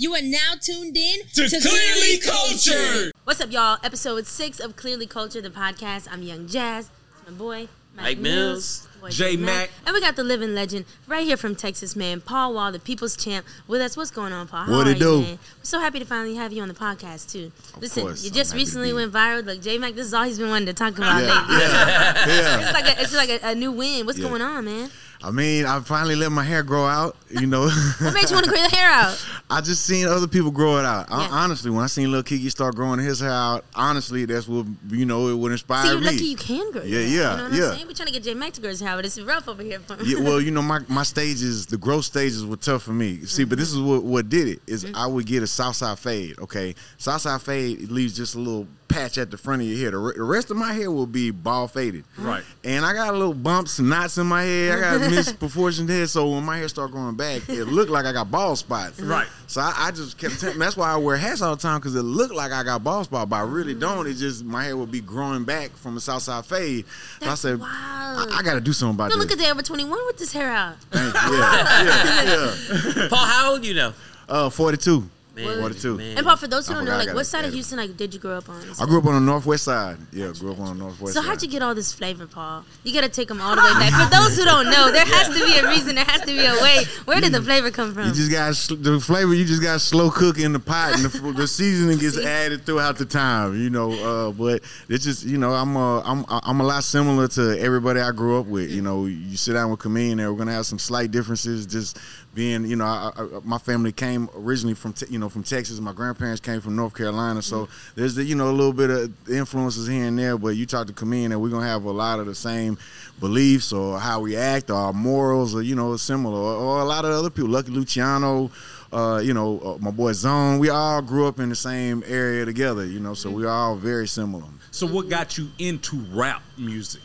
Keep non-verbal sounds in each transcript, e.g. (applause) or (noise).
You are now tuned in To Clearly Culture. What's up, y'all? Episode six of Clearly Culture, the podcast. I'm Young Jas. It's my boy, Mike, Mike Mills. boy J Mac. And we got the living legend right here from Texas, man. Paul Wall, the people's champ, with us. What's going on, Paul? How What are it you, do? man? We're so happy to finally have you on the podcast, too. Listen, course. you just recently went viral. Look, J Mac, this is all he's been wanting to talk about Yeah, lately. yeah, yeah. (laughs) It's like a, it's like a, a new win. What's Yeah. going on, man? I mean, I finally let my hair grow out. You know, (laughs) What made you want to grow (laughs) your hair out? I just seen other people grow it out. I, honestly, when I seen Lil Keke start growing his hair out, honestly, that's what you know it would inspire See, you're me. lucky you can grow. Yeah, yeah, You know what yeah. I'm saying? We're trying to get J Mac to grow his hair, but it's rough over here yeah, well, (laughs) you know, my, my stages, the growth stages were tough for me. See, but this is what, what did it is Mm-hmm. I would get a Southside fade. Okay, Southside fade it leaves just a little patch at the front of your hair. The, rest of my hair will be ball faded. Right. And I got a little bumps and knots in my head. I got (laughs) misproportioned hair, so when my hair started growing back, it looked like I got bald spots. Right. So I, I just kept. telling that's why I wear hats all the time because it looked like I got bald spot, but I really don't. It just my hair would be growing back from a south side fade. So That's I said, wild. I, I got to do something about Don't this. look at the over 21 with this hair out. Thank you. Yeah, yeah, (laughs) yeah. Paul, how old you know? Uh, 42. Man, 42. man. And Paul, for those who I don't forgot know, I like, got what side of Yeah. Houston like did you grow up on? I grew up on the northwest side. Yeah, grew up on the northwest So side. how'd you get all this flavor, Paul? You gotta take them all the way back. For those who don't know, there has to be a reason. There has to be a way. Where did the flavor come from? You just got sl- the flavor. You just got slow cook in the pot, and the, the seasoning gets (laughs) added throughout the time. You know, uh, but it's just you know I'm uh, I'm I'm a lot similar to everybody I grew up with. You know, you sit down with Kameen, and we're gonna have some slight differences. Just being, you know, I, I, my family came originally from te- you know from Texas. My grandparents came from North Carolina, so there's the, you know a little bit of influences here and there. But you talk to Kameen, and we're gonna have a lot of the same beliefs or how we act or our morals or you know similar or, or a lot of other people. Lucky Luciano, uh, you know, uh, my boy Zone. We all grew up in the same area together, you know, so we're all very similar. So what got you into rap music?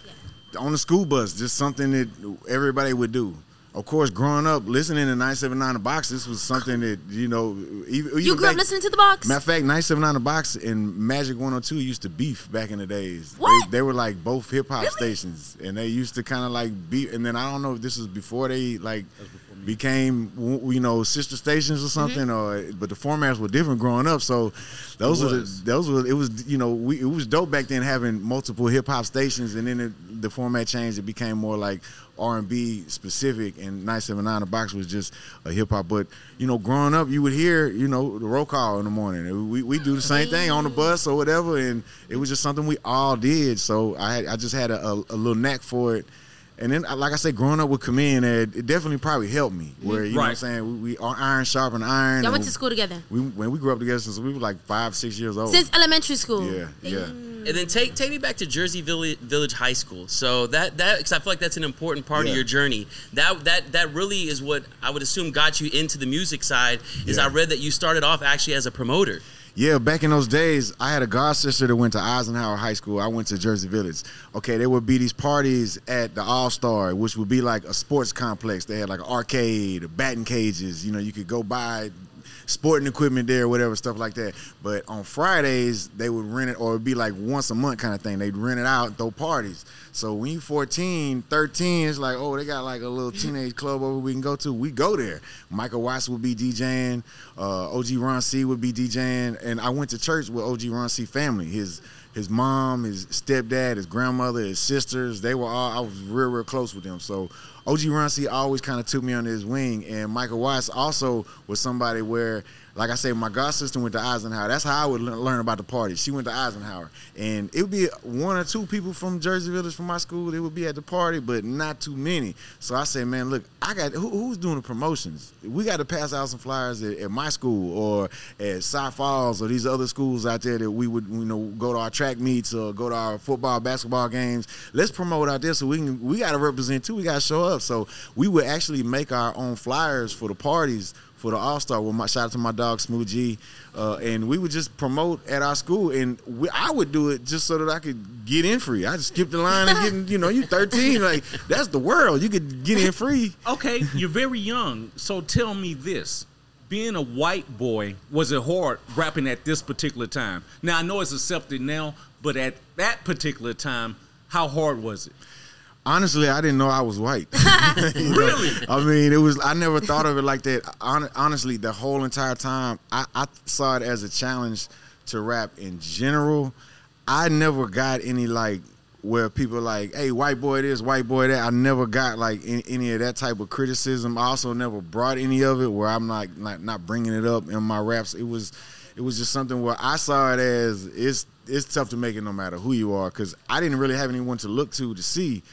On the school bus, just something that everybody would do. Of course, growing up, listening to 979 The Box, this was something that, you know, even, you even grew up listening to the box. Matter of fact, 979 The Box and Magic 102 used to beef back in the days. What? They, they were like both hip hop Really? stations, and they used to kind of like beef. And then I don't know if this was before they like became you know sister stations or mm-hmm. something, or but the formats were different growing up. So those were the, those were it was you know we it was dope back then having multiple hip hop stations, and then it, the format changed. It became more like R and B specific, and 979 The Box was just a hip hop. But you know, growing up, you would hear you know the roll call in the morning. We we do the same thing on the bus or whatever, and it was just something we all did. So I had, I just had a, a, a little knack for it. And then, like I said, growing up with Kameen, it, it definitely probably helped me. Mm-hmm. Where you know what I'm saying, we, we are iron sharpen iron. Y'all went to school together We when we grew up together since we were like five, six years old. since elementary school. yeah, yeah. And then take take me back to Jersey Village, Village High School. So that that because I feel like that's an important part Yeah. of your journey. That that that really is what I would assume got you into the music side. Is Yeah. I read that you started off actually as a promoter. Yeah, back in those days, I had a god sister that went to Eisenhower High School. I went to Jersey Village. Okay, there would be these parties at the All Star, which would be like a sports complex. They had like an arcade, batting cages. You know, you could go buy sporting equipment there, whatever stuff like that. But on Fridays, they would rent it, or it'd be like once a month kind of thing. They'd rent it out throw parties. So when you 14, 13, it's like, oh, they got like a little teenage club over we can go to. We go there. Michael Watts would be DJing. Uh, OG Ron C would be DJing. And I went to church with OG Ron C family. His his mom, his stepdad, his grandmother, his sisters, they were all, I was real, real close with them. So OG Ron always kind of took me under his wing. And Michael Watts also was somebody where, like I say, my god sister went to Eisenhower. That's how I would learn about the party. She went to Eisenhower. And it would be one or two people from Jersey Village from my school that would be at the party, but not too many. So I said, man, look, I got, who, who's doing the promotions? We got to pass out some flyers at, at my school or at Cy Falls or these other schools out there that we would, you know, go to our track meets or go to our football, basketball games. Let's promote out there so we can, we got to represent too. We got to show up. So we would actually make our own flyers for the parties for the All Star. With my shout out to my dog Smooth G, uh, and we would just promote at our school, and we, I would do it just so that I could get in free. I just skip the line and getting, you know, you 13, like that's the world. You could get in free. Okay, you're very young, so tell me this. Being a white boy, was it hard rapping at this particular time? Now I know it's accepted now, but at that particular time, how hard was it? Honestly, I didn't know I was white. (laughs) (laughs) You know? Really? I mean, it was. I never thought of it like that. Hon- Honestly, the whole entire time, I, I saw it as a challenge to rap in general. I never got any like where people like, "Hey, white boy this, white boy that." I never got like any, any of that type of criticism. I also never brought any of it where I'm like not not bringing it up in my raps. It was, it was just something where I saw it as it's it's tough to make it no matter who you are because I didn't really have anyone to look to to see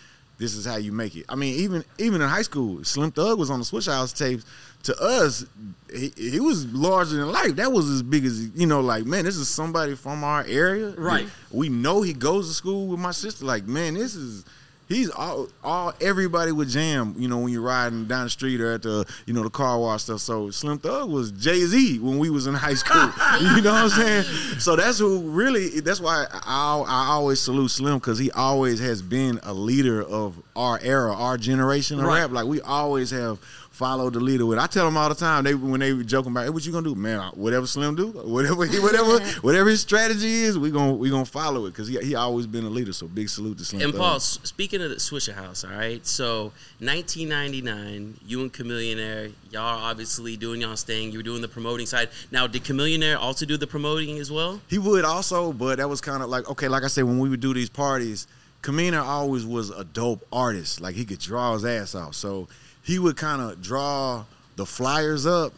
this is how you make it. I mean, even even in high school, Slim Thug was on the Swisher House tapes. To us, he, he was larger than life. That was as big as you know. Like, man, this is somebody from our area. Right. We know he goes to school with my sister. Like, man, this is. He's all, all everybody would jam, you know, when you're riding down the street or at the, you know, the car wash stuff. So Slim Thug was Jay Z when we was in high school. (laughs) (laughs) you know what I'm saying? So that's who really. That's why I, I always salute Slim because he always has been a leader of our era, our generation of Right. rap. Like we always have followed the leader with. I tell them all the time. They when they were joking about, hey, what you gonna do, man? Whatever Slim do, (laughs) whatever, he, whatever, (laughs) whatever his strategy is, we gonna we gonna follow it because he he always been a leader. So big salute to Slim. And Thug. Paul, s- speaking of the Swisher House, all right. So 1999, you and Chamillionaire, y'all are obviously doing y'all thing. You were doing the promoting side. Now, did Chamillionaire also do the promoting as well? He would also, but that was kind of like okay, like I said, when we would do these parties, Kamina always was a dope artist. Like he could draw his ass off. So he would kind of draw the flyers up,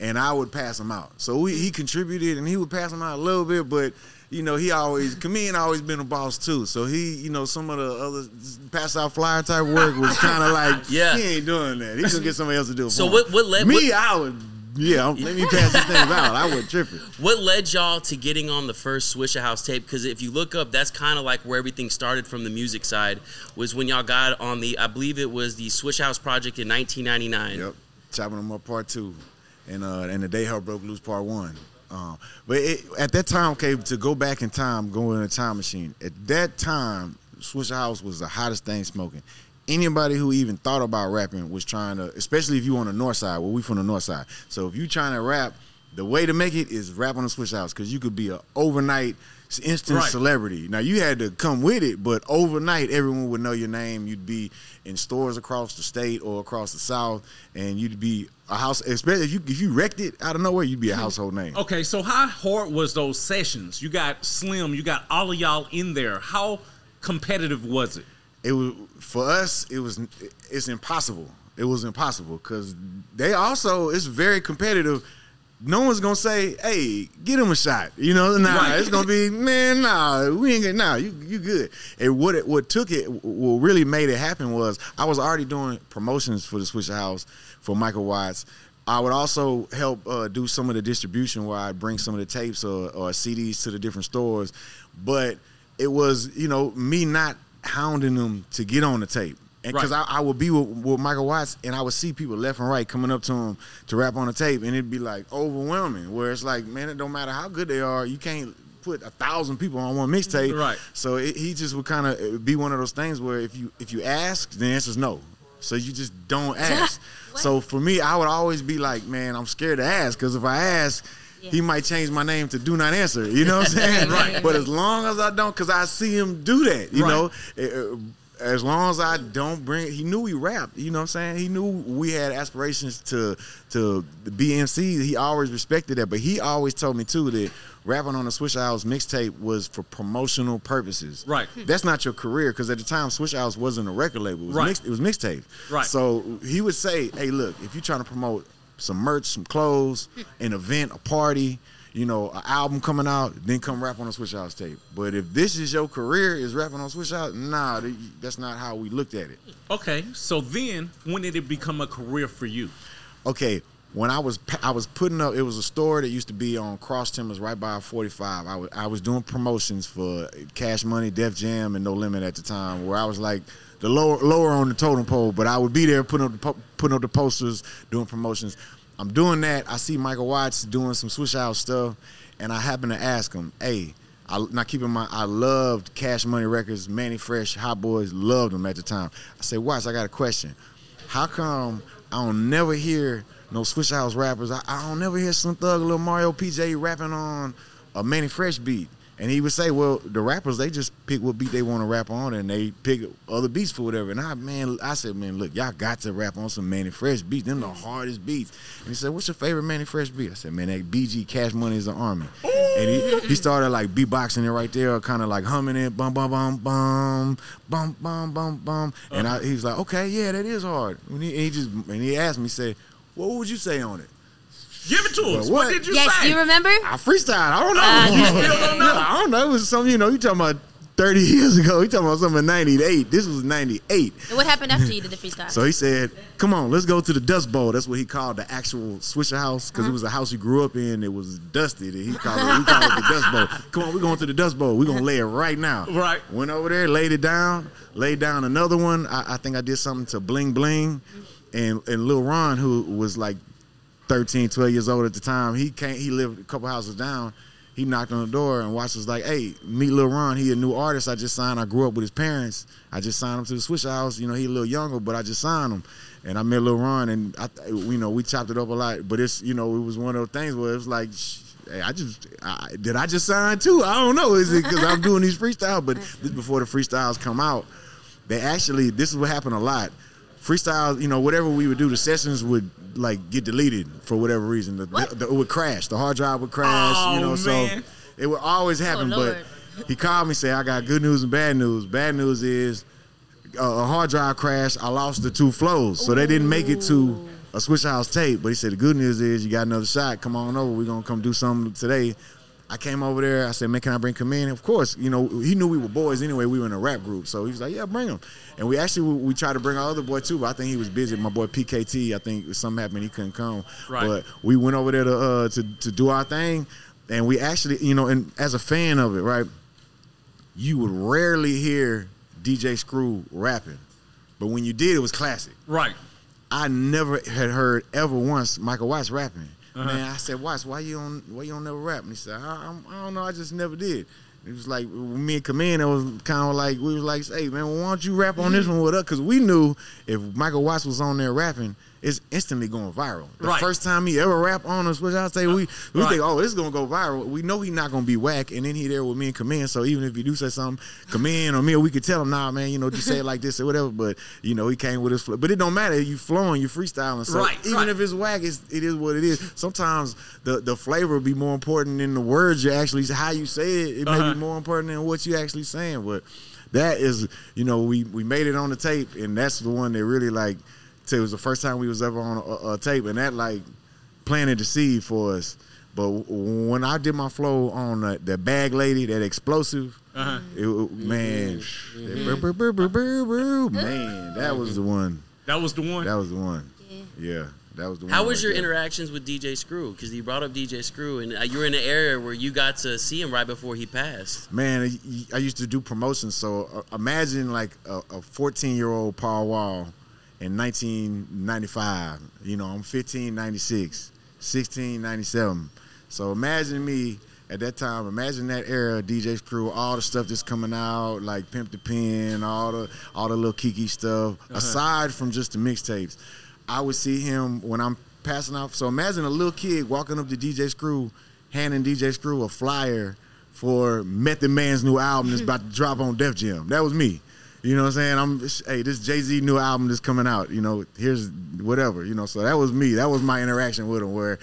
and I would pass them out. So we, he contributed, and he would pass them out a little bit, but. You know, he always Kameen always been a boss too. So he, you know, some of the other pass out flyer type work was kind of like, Yeah. he ain't doing that. He's gonna get somebody else to do it. So for what- what led- me? what- I would, yeah. Let me pass these things out. I would trip it. What led y'all to getting on the first Swisher House tape? Because if you look up, that's kind of like where everything started from the music side. Was when y'all got on the, I believe it was the Swisher House project in 1999. Yep, chopping them up part two, and uh, and the day hell broke loose part one. Um, but it, at that time, okay, to go back in time, go in a time machine. At that time, Swisher House was the hottest thing smoking. Anybody who even thought about rapping was trying to, especially if you on the north side. Well, we from the north side, so if you trying to rap, the way to make it is rap on the Swisher House because you could be a overnight instant Right. celebrity. Now you had to come with it, but overnight everyone would know your name. You'd be in stores across the state or across the south, and you'd be a house. Especially if you if you wrecked it out of nowhere, you'd be a mm-hmm. household name. Okay, so how hard was those sessions? You got Slim, you got all of y'all in there. How competitive was it? It was for us. It was it's impossible. It was impossible because they also it's very competitive. No one's gonna say, "Hey, get him a shot." You know, nah. Right. It's gonna be, (laughs) man, nah, we ain't get, nah, you you good. And what it what took it, what really made it happen was I was already doing promotions for the Swisher House for Michael Watts. I would also help uh, do some of the distribution where I'd bring some of the tapes or, or CDs to the different stores. But it was, you know, me not hounding them to get on the tape. Because Right. I, I would be with, with Michael Watts and I would see people left and right coming up to him to rap on the tape, and it'd be like overwhelming. Where it's like, man, it don't matter how good they are, you can't put a thousand people on one mixtape. Right. So it, he just would kind of uh, be one of those things where if you if you ask, the answer's no. So you just don't (laughs) ask. So for me, I would always be like, man, I'm scared to ask because if I ask. He might change my name to Do Not Answer. You know what I'm saying? (laughs) Right. But as long as I don't, because I see him do that. You Right. know, Uh, as long as I don't bring, he knew we rapped. You know what I'm saying? He knew we had aspirations to to be MC. He always respected that, but he always told me too that rapping on the Swish House mixtape was for promotional purposes. Right. That's not your career because at the time Swish House wasn't a record label. It was Right. it was mixtape. Right. So he would say, "Hey, look, if you're trying to promote some merch, some clothes, (laughs) an event, a party." You know, an album coming out, then come rap on a Swisher House tape. But if this is your career, is rapping on Swisher House? Nah, that's not how we looked at it. Okay, so then when did it become a career for you? okay, when I was I was putting up, it was a store that used to be on Cross Timbers right by 45. I was I was doing promotions for Cash Money, Def Jam, and No Limit at the time, where I was like the lower lower on the totem pole, but I would be there putting up the po- putting up the posters, doing promotions. I'm doing that. I see Michael Watts doing some Swish House stuff, and I happen to ask him, "Hey." I, now keep in mind, I loved Cash Money Records, Manny Fresh, Hot Boys, loved them at the time. I said, Watts, I got a question. How come I don't never hear no Swish House rappers? I, I don't never hear Slim Thug, Little Mario, PJ rapping on a Manny Fresh beat. And he would say, "Well, the rappers they just pick what beat they want to rap on, and they pick other beats for whatever." And I, man, I said, "Man, look, y'all got to rap on some Manny Fresh beats. Them the hardest beats." And he said, "What's your favorite Manny Fresh beat?" I said, "Man, that BG Cash Money is an army." And he, he started like beatboxing it right there, kind of like humming it, bum bum bum bum bum bum bum bum. And I, he was like, "Okay, yeah, that is hard." And he, he just and he asked me, "Say, what would you say on it?" Give it to us. What, what? did you yes, say? do you remember? I freestyle. I don't know. Ah, you still (laughs) don't know? Yeah, (laughs) I don't know. It was something, you know, you talking about 30 (laughs) years ago. He talking about something in 98. This was 98. And what happened after you did the freestyle? So he said, come on, let's go to the Dust Bowl. That's what he called the actual Swisher house because it was a house he grew up in. It was dusty. He called it, he called it the Dust Bowl. Come on, we're going to the Dust Bowl. We're going to lay it right now. Right. Went over there, laid it down, laid down another one. I, I think I did something to Bling Bling. And, and Lil Ron, who was like 13, 12 years old at the time. He came, he lived a couple houses down. He knocked on the door and Watts was like, hey, meet Lil Ron. He a new artist I just signed. I grew up with his parents. I just signed him to the Swish House. You know, he a little younger, but I just signed him. And I met Lil Ron and I, you know, we chopped it up a lot. But it's, you know, it was one of those things where it was like, Hey, I just I, did I just sign too? I don't know. Is it because I'm doing these freestyles? But this before the freestyles come out. They actually this is what happened a lot. Freestyles, you know, whatever we would do, the sessions would like get deleted for whatever reason. The, What? the- it would crash. The hard drive would crash. Oh, you Oh, know, so it would always happen. but he called me say, "I got good news and bad news. Bad news is uh, a hard drive crash. I lost the two flows, so they didn't make it to a Swisher House tape. But he said the good news is you got another shot. Come on over. We're gonna come do something today. I came over there. I said, man, can I bring Kamin? Of course, you know he knew we were boys anyway. We were in a rap group, so he was like, yeah, bring him. And we actually we, we tried to bring our other boy too, but I think he was busy. My boy PKT, I think something happened. He couldn't come. Right. But we went over there to uh, to to do our thing, and we actually, you know, and as a fan of it, right, you would rarely hear DJ Screw rapping, but when you did, it was classic. Right. I never had heard ever once Michael Watts rapping. Uh-huh. Man, I said, Watts, why you don't why you don't never rap? And he said, I, I'm- I don't know, I just never did. It was like me and it was kind of like we was like, hey man, why don't you rap on this one with us? Because we knew if Michael Watts was on there rapping, it's instantly going viral. The Right. first time he ever rap on us, which I say we we Right. think, oh, this is gonna go viral. We know he's not gonna be whack, and then he there with me and Kamin. So even if he do say something, Kamin or me, or we could tell him, nah, man, you know, just say it like this or whatever. But you know, he came with his flow. But it don't matter. You flowing, you freestyling. So Right, even if it's whack, it's, it is what it is. Sometimes the the flavor will be more important than the words you actually how you say it. It may Uh-huh. be more important than what you actually saying. But that is, you know, we we made it on the tape, and that's the one that really like. It was the first time we was ever on a, a tape, and that like planted the seed for us. But when I did my flow on the, the bag lady, that explosive, Uh-huh. it, it- man, that brr, brr, brr, man, that was the one. That was the one. That was the one. Yeah. Yeah, that was the one. How was right your there. interactions with DJ Screw? Because you brought up DJ Screw, and uh, you were in an area where you got to see him right before he passed. Man, I- I used to do promotions, so uh, imagine like a 14 year old Paul Wall in 1995. You know, I'm 15, 96, 16, 97. So imagine me at that time. Imagine that era, DJ Screw, all the stuff that's coming out, like Pimp the Pen, all the all the little Keke stuff. Uh-huh. Aside from just the mixtapes, I would see him when I'm passing out. So imagine a little kid walking up to DJ Screw, handing DJ Screw a flyer for Method Man's new album that's about to drop on Def Jam. That was me. You know what I'm saying? I'm hey, this Jay Z new album that's coming out. You know, here's whatever. You know, so that was me. That was my interaction with him. Where,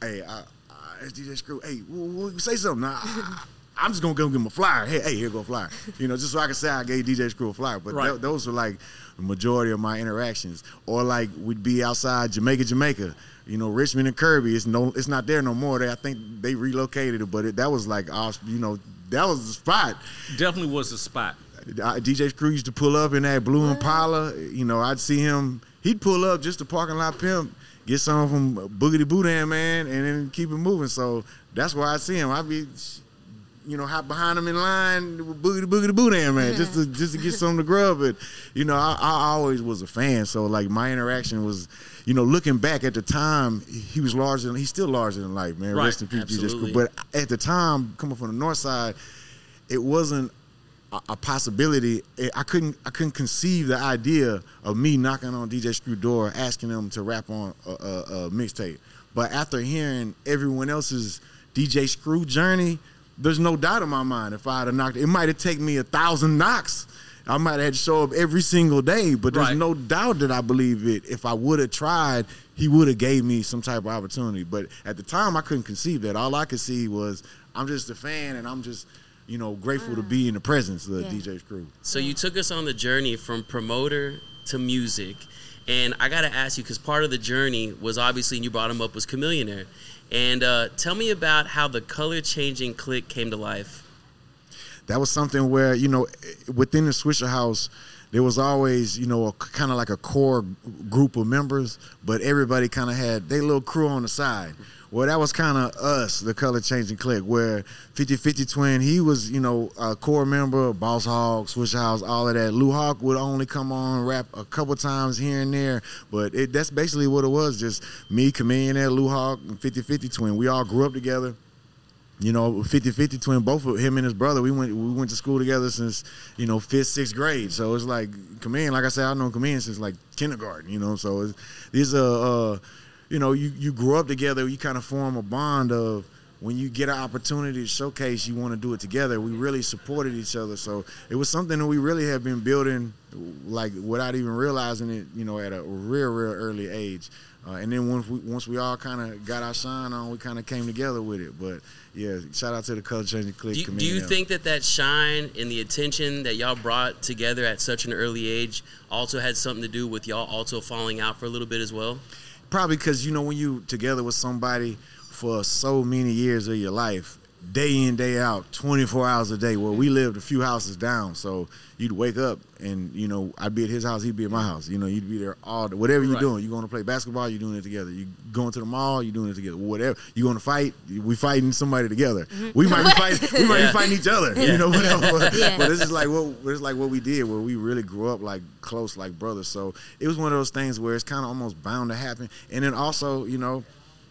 hey, I, I, it's DJ Screw. Hey, w- w- say something. I, (laughs) I'm just gonna go give him a flyer. Hey, hey, here go a flyer. You know, just so I can say I gave DJ Screw a flyer. But Right. tho- those were like the majority of my interactions. Or like we'd be outside Jamaica, Jamaica. You know, Richmond and Kirby. It's no, it's not there no more. They, I think they relocated it, but it, that was like, you know, that was the spot. Definitely was a spot. DJ Screw used to pull up in that blue Impala. You know, I'd see him. He'd pull up just to parking lot pimp, get some from Boogity Boudin man, and then keep it moving. So that's where I see him. I'd be, you know, hop behind him in line with Boogity Boogity Boudin man, just to just to get some to grub. But you know, I, I always was a fan. So like my interaction was, you know, looking back at the time, he was larger than he's still larger than life, man. Right. Rest in peace, DJ Screw. Absolutely. But at the time, coming from the north side, it wasn't a, a possibility. Eh, I couldn't I couldn't conceive the idea of me knocking on DJ Screw door, asking him to rap on a, a, a mixtape. But after hearing everyone else's DJ Screw journey, there's no doubt in my mind if I had knocked it might have taken me a thousand knocks. I might have had to show up every single day, but there's Right. no doubt that I believe it. If I would have tried, he would have gave me some type of opportunity. But at the time, I couldn't conceive that. All I could see was I'm just a fan, and I'm just, you know, grateful to be in the presence of Yeah. DJ Screw. So you took us on the journey from promoter to music, and I gotta ask you because part of the journey was obviously, and you brought him up, was Chamillionaire. And uh, tell me about how the color changing click came to life. that was something where you know within the Swisher House there was always you know a, kind of like a core group of members, but everybody kind of had their little crew on the side. Well, that was kind of us, the color changing clique, where 50-50 Twin, he was, you know, a core member, Boss Hog, Swisher House, all of that. Lou Hawk would only come on rap a couple times here and there, but it, that's basically what it was, just me, Chamillionaire, Lou Hawk, and 50-50 Twin. We all grew up together you know, 50-50 twin, both of him and his brother, we went we went to school together since, you know, fifth, sixth grade. So it's like Command, like I said, I've know Command since like kindergarten, you know. So it's, these are uh you know, you, you grew up together, you kind of form a bond of when you get an opportunity to showcase, you want to do it together. We really supported each other, so it was something that we really have been building, like without even realizing it, you know, at a real, real early age. Uh, and then once we once we all kind of got our shine on, we kind of came together with it. But yeah, shout out to the color changing click. Do you, do you think that that shine and the attention that y'all brought together at such an early age also had something to do with y'all also falling out for a little bit as well? Probably because you know when you together with somebody for so many years of your life, day in day out, twenty four hours a day. Well, we lived a few houses down, so you'd wake up and you know I'd be at his house, he'd be at my house. You know, you'd be there all. Whatever you're Right. doing, you're going to play basketball, you're doing it together. You going to the mall, you're doing it together. Whatever you're going to fight, we fighting somebody together. Mm-hmm. We might be (laughs) fighting, we might Yeah. be fighting each other. You know, whatever. (laughs) But, Yeah. but this is like what it's like what we did, where we really grew up like close, like brothers. So it was one of those things where it's kind of almost bound to happen. And then also, you know,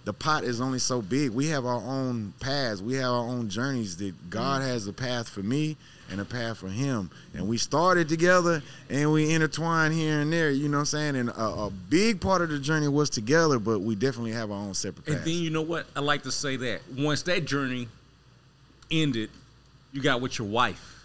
the pot is only so big. We have our own paths. We have our own journeys. That God mm. has a path for me and a path for him. And we started together and we intertwined here and there. You know what I'm saying? And a, a big part of the journey was together, but we definitely have our own separate And then you know what? I like to say that once that journey ended, you got with your wife.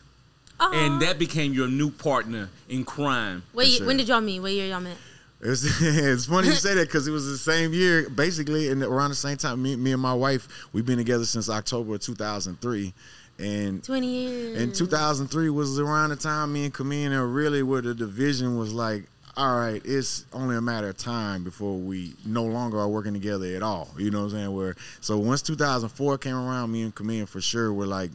And uh-huh. that became your new partner in crime. Wait, sure. when did y'all meet? What year y'all met? It's, (laughs) it's funny you say that because it was the same year, basically, and around the same time. Me, me and my wife, we've been together since October of 2003, and 20 years. in 2003 was around the time me and Kamina really where the division was like, all right, it's only a matter of time before we no longer are working together at all. You know what I'm saying? Where so once 2004 came around, me and Kamina for sure were like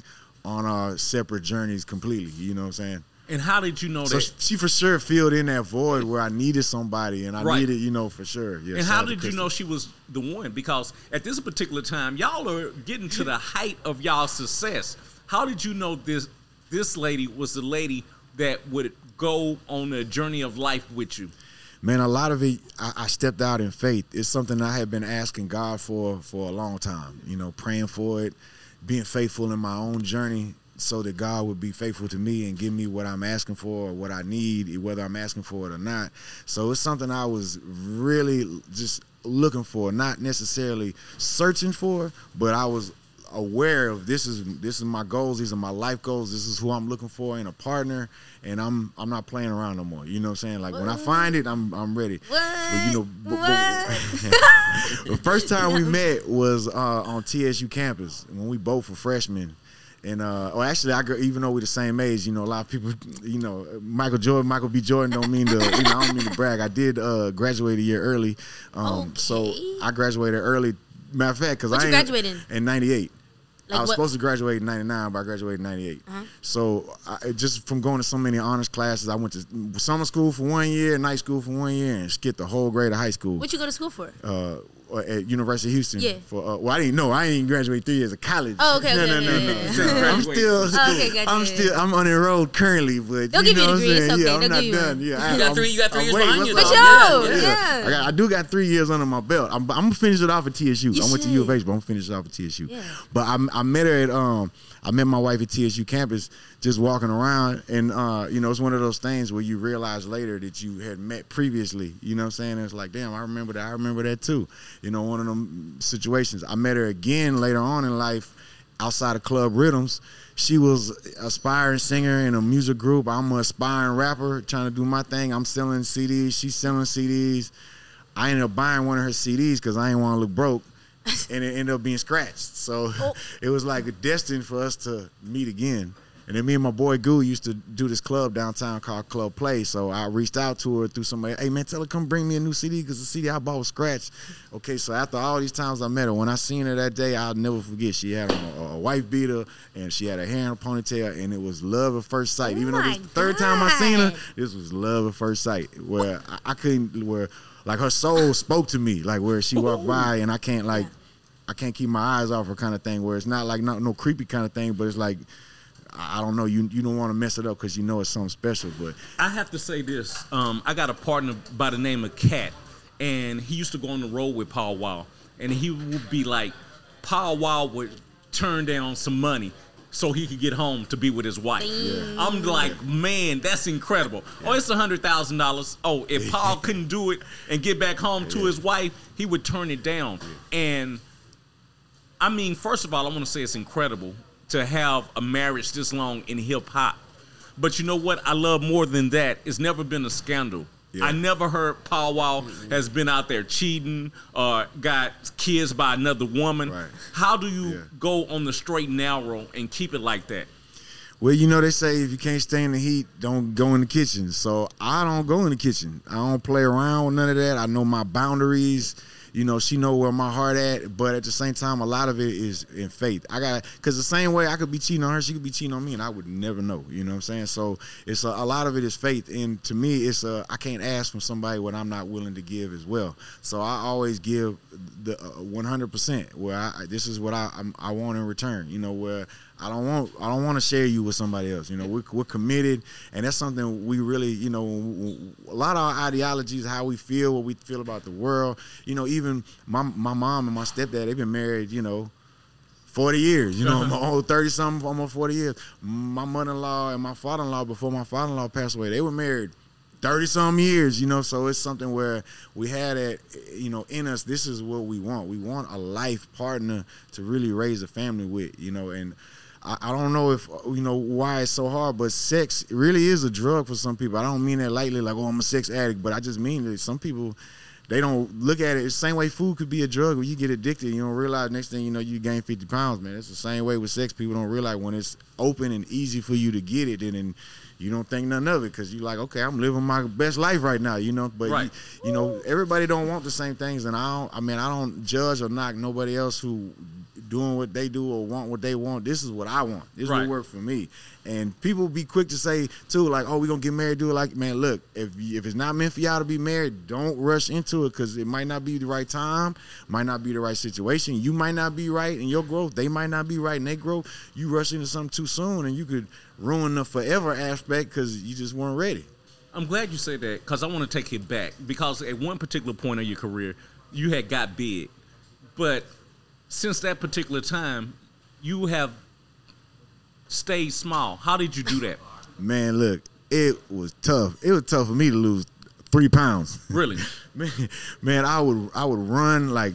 on our separate journeys completely. You know what I'm saying? And how did you know So that? she for sure filled in that void where I needed somebody, and I Right. needed, you know, for sure. Yeah, And how did you know she was the one? Because at this particular time, y'all are getting to the height of y'all success. How did you know this this lady was the lady that would go on a journey of life with you? Man, a lot of it, I, I stepped out in faith. It's something I had been asking God for for a long time. You know, praying for it, being faithful in my own journey, so that God would be faithful to me and give me what I'm asking for or what I need, whether I'm asking for it or not. So it's something I was really just looking for, not necessarily searching for, but I was aware of this is this is my goals these are my life goals this is who i'm looking for in a partner and i'm i'm not playing around no more you know what i'm saying like when i find it i'm i'm ready What? but you know b- b- What? (laughs) the first time we (laughs) met was uh, on TSU campus when we both were freshmen. And uh, well, actually, I gr- even though we're the same age, you know, a lot of people, you know, Michael Jordan, Michael B. Jordan don't mean to, you know, I don't mean to brag. I did uh, graduate a year early, um, so I graduated early. Matter of fact, because I you ain't- graduated in? in '98. Like I was what- supposed to graduate in '99, but I graduated in '98. Uh-huh. So I, just from going to so many honors classes, I went to summer school for one year, night school for one year, and skipped the whole grade of high school What you go to school for? uh, at University of Houston. Yeah. For uh, well, I didn't know. I ain't graduate three years of college. Oh, okay, No, okay, no, okay, no, okay, no. okay. So I'm still. Oh, okay, gotcha. I'm still. I'm unenrolled currently, but They'll you give you know a what I'm saying. Okay. Yeah, I'm They'll not give you done. one. Yeah, You got three- you got three I'm years waiting. behind you, What's though. up? For sure, yeah. I, got, I do got three years under my belt. I'm, I'm gonna finish it off at TSU. You I went to U of. H, but I'm gonna finish it off at TSU. Yeah. But I, I met her at um. I met my wife at TSU campus, just walking around, and uh, you know, it's one of those things where you realize later that you had met previously. You know what I'm saying? It's like, damn, I remember that. I remember that too. You know, one of them situations. I met her again later on in life outside of Club Rhythms. She was aspiring singer in a music group. I'm an aspiring rapper trying to do my thing. I'm selling CDs. She's selling CDs. I ended up buying one of her CDs because I didn't want to look broke, (laughs) and it ended up being scratched. So oh. (laughs) it was like destined for us to meet again. And then me and my boy Goo used to do this club downtown called Club Play. So I reached out to her through somebody. Hey man, tell her come bring me a new CD because the CD I bought was scratched. Okay, so after all these times I met her, when I seen her that day, I'll never forget. She had a, a wife beater and she had her hair in a ponytail, and it was love at first sight. Oh Even though this the third time I seen her, this was love at first sight. Where I, I couldn't, where like her soul spoke to me, like where she walked by and I can't like. I can't keep my eyes off her kind of thing where it's not like no, no creepy kind of thing, but it's like I I don't know, you you don't want to mess it up because you know it's something special. But I have to say this. Um, I got a partner by the name of Cat, and he used to go on the road with Paul Wall, and he would be like, Paul Wall would turn down some money so he could get home to be with his wife. I'm like, man, that's incredible. Oh, it's a hundred thousand dollars. Oh, if Paul couldn't do it and get back home to his wife, he would turn it down. And I mean, first of all, I want to say it's incredible to have a marriage this long in hip hop. But you know what? I love more than that. It's never been a scandal. Yeah. I never heard Paul Wall has been out there cheating or got kids by another woman. Right. How do you Yeah. go on the straight and narrow and keep it like that? well, you know they say if you can't stay in the heat, don't go in the kitchen. So I don't go in the kitchen. I don't play around with none of that. I know my boundaries. You know, she know where my heart at, but at the same time, a lot of it is in faith. I got because the same way I could be cheating on her, she could be cheating on me, and I would never know. You know what I'm saying? So it's a, a lot of it is faith, and to me, it's a I can't ask from somebody what I'm not willing to give as well. So I always give the uh, 100 percent where I, this is what I I'm, I want in return. You know where. I don't want I don't want to share you with somebody else. You know, we're, we're committed, and that's something we really, you know, a lot of our ideologies, how we feel, what we feel about the world. You know, even my my mom and my stepdad, they've been married, you know, 40 years, you know, (laughs) my whole 30 something, almost 40 years. My mother in law and my father in law, before my father in law passed away, they were married 30 some years, you know, so it's something where we had it, you know, in us. This is what we want. We want a life partner to really raise a family with, you know, and I, I don't know if, uh, you know, why it's so hard, but sex really is a drug for some people. I don't mean that lightly, like, oh, I'm a sex addict, but I just mean that some people, they don't look at it the same way food could be a drug when you get addicted you don't realize next thing you know you gain 50 pounds man it's the same way with sex people don't realize when it's open and easy for you to get it and then you don't think nothing of it because you're like okay i'm living my best life right now you know but Right. you, you know everybody don't want the same things and i don't i mean i don't judge or knock nobody else who doing what they do or want what they want this is what i want. This is Right. what work for me. And people be quick to say too like oh we gonna get married do it like man look if if it's not meant for y'all to be married don't rush into it because it might not be the right time might not be the right situation. You might not be right in your growth. They might not be right in their growth. You rush into something too soon and you could ruin the forever aspect because you just weren't ready. I'm glad you said that because I want to take it back because at one particular point of your career, you had got big, but since that particular time, you have stayed small. How did you do that? man look it was tough it was tough for me to lose three pounds (laughs) Really? man, man, I would I would run like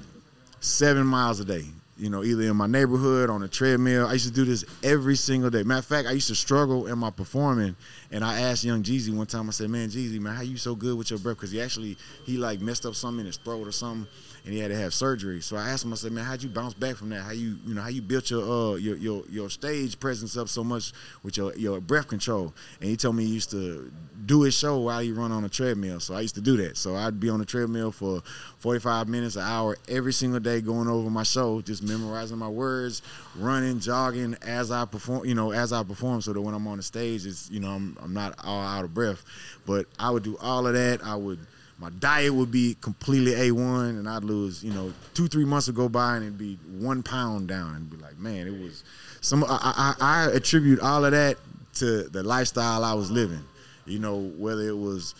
seven miles a day. You know, either in my neighborhood on a treadmill. I used to do this every single day. Matter of fact, I used to struggle in my performing, and I asked Young Jeezy one time. I said, "Man, Jeezy, man, how you so good with your breath?" Because he actually he like messed up something in his throat or something, and he had to have surgery. So I asked him. I said, "Man, how'd you bounce back from that? How you you know how you built your uh your your, your stage presence up so much with your your breath control?" And he told me he used to do his show while he run on a treadmill. So I used to do that. So I'd be on the treadmill for 45 minutes, an hour every single day going over my show, just memorizing my words, running, jogging as I perform, you know, as I perform so that when I'm on the stage it's, you know, I'm I'm not all out of breath. But I would do all of that. I would my diet would be completely A1 and I'd lose, you know, two, three months would go by and it'd be one pound down and be like, man, it was some, I, I, I attribute all of that to the lifestyle I was living, you know, whether it was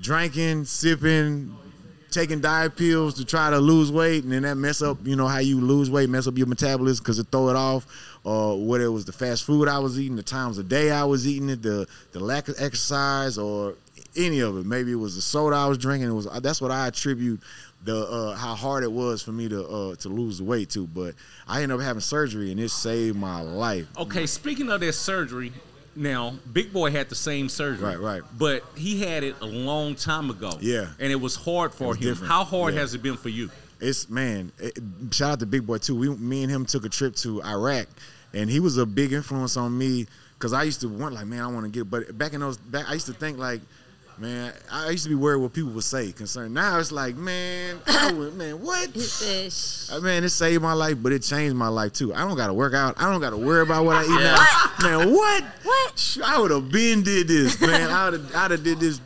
drinking, sipping, taking diet pills to try to lose weight and then that mess up, you know, how you lose weight, mess up your metabolism because it throw it off, or whether it was the fast food I was eating, the times of day I was eating it, the, the lack of exercise or any of it. Maybe it was the soda I was drinking. It was that's what I attribute the uh, how hard it was for me to uh, to lose the weight too. But I ended up having surgery, and it saved my life. Okay, speaking of that surgery, now Big Boy had the same surgery. Right, right. But he had it a long time ago. Yeah. And it was hard for was him. different. How hard Yeah. has it been for you? It's man. It, shout out to Big Boy too. We, me and him took a trip to Iraq, and he was a big influence on me because I used to want like, man, I want to get. But back in those, back I used to think like, man, I used to be worried what people would say concerned. Now it's like, man, (laughs) I would, man, what? "Shh." Uh, Man, it saved my life, but it changed my life too. I don't got to work out. I don't got to worry about what I eat now. Man, what? What? I would have been did this, man. (laughs) I would have did this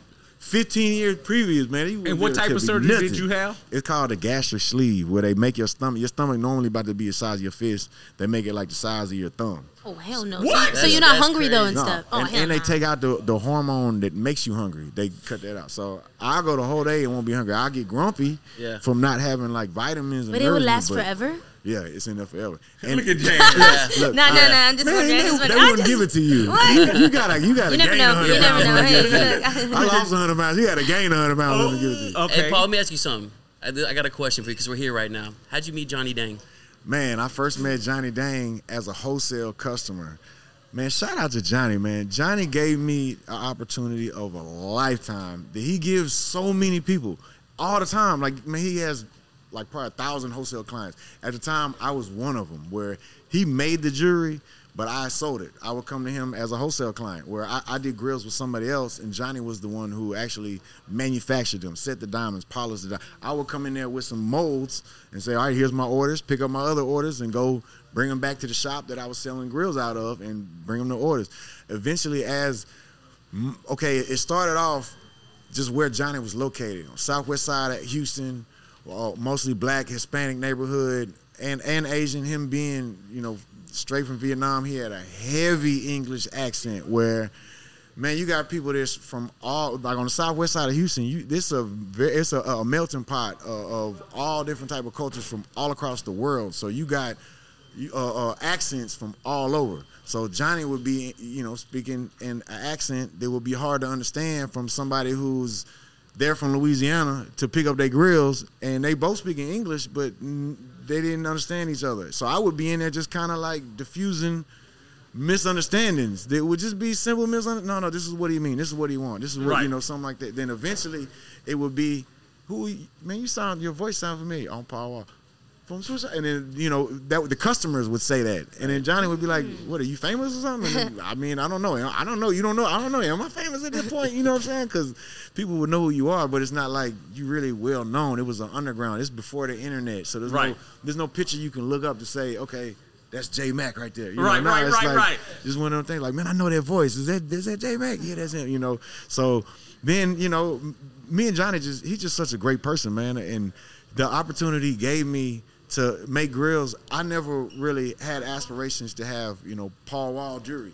15 years previous, man. You And what type of tell me surgery did you have? It's called a gastric sleeve, where they make your stomach. Your stomach normally about to be the size of your fist. They make it like the size of your thumb. Oh hell no! What? So, so you're not That's hungry though and crazy. stuff. Oh and, hell and they nah. take out the, the hormone that makes you hungry. They cut that out. So I go the whole day and won't be hungry. I get grumpy Yeah. from not having like vitamins. And But it would last but- forever. Yeah, it's in there forever. (laughs) And (laughs) Look at James. Yeah. look, No, no, no. I'm just Man, wondering. they, I'm they wouldn't give it to you. (laughs) You, you gotta, you gotta You never gain know. 100 You never know. pounds. Hey, look. I lost 100 pounds. You gotta gain 100 pounds to give it to you. Okay. Hey, Paul, let me ask you something. I, I got a question for you because we're here right now. How'd you meet Johnny Dang? Man, I first met Johnny Dang as a wholesale customer. Man, shout out to Johnny, man. Johnny gave me an opportunity of a lifetime that he gives so many people all the time. Like, man, he has like probably a thousand wholesale clients. At the time, I was one of them where he made the jewelry, but I sold it. I would come to him as a wholesale client where I, I did grills with somebody else, and Johnny was the one who actually manufactured them, set the diamonds, polished diamonds. I would come in there with some molds and say, all right, here's my orders, pick up my other orders, and go bring them back to the shop that I was selling grills out of and bring them the orders. Eventually, as okay, it started off just where Johnny was located on southwest side of Houston, well, mostly black Hispanic neighborhood and and Asian. Him being you know straight from Vietnam, he had a heavy English accent where. Man, you got people that's from all like on the southwest side of Houston. You this a it's a, a melting pot of, of all different type of cultures from all across the world. So you got uh, uh, accents from all over. So Johnny would be, you know, speaking in an accent that would be hard to understand from somebody who's there from Louisiana to pick up their grills, and they both speak in English, but they didn't understand each other. So I would be in there just kind of like diffusing misunderstandings. That would just be simple misunderstandings. No, no, this is what he mean. This is what he want. This is what Right. you know, something like that. Then eventually, it would be, who you- man, you sound your voice sound familiar oh, on Power. From Swiss, and then you know that the customers would say that, and then Johnny would be like, mm. "What are you famous or something?" And then, I mean, I don't know. I don't know. You don't know. I don't know. Am I famous at this point? You know what I'm saying? Because people would know who you are, but it's not like you really well known. It was an underground. It's before the internet, so there's no there's no picture you can look up to say, okay, that's J Mac right there. You know, Right, now right, it's right, like, right. Just one of them things like, man, I know that voice. Is that is that J Mac? Yeah, that's him. You know. So then you know, me and Johnny just he's just such a great person, man, and the opportunity gave me to make grills. I never really had aspirations to have you know Paul Wall jewelry.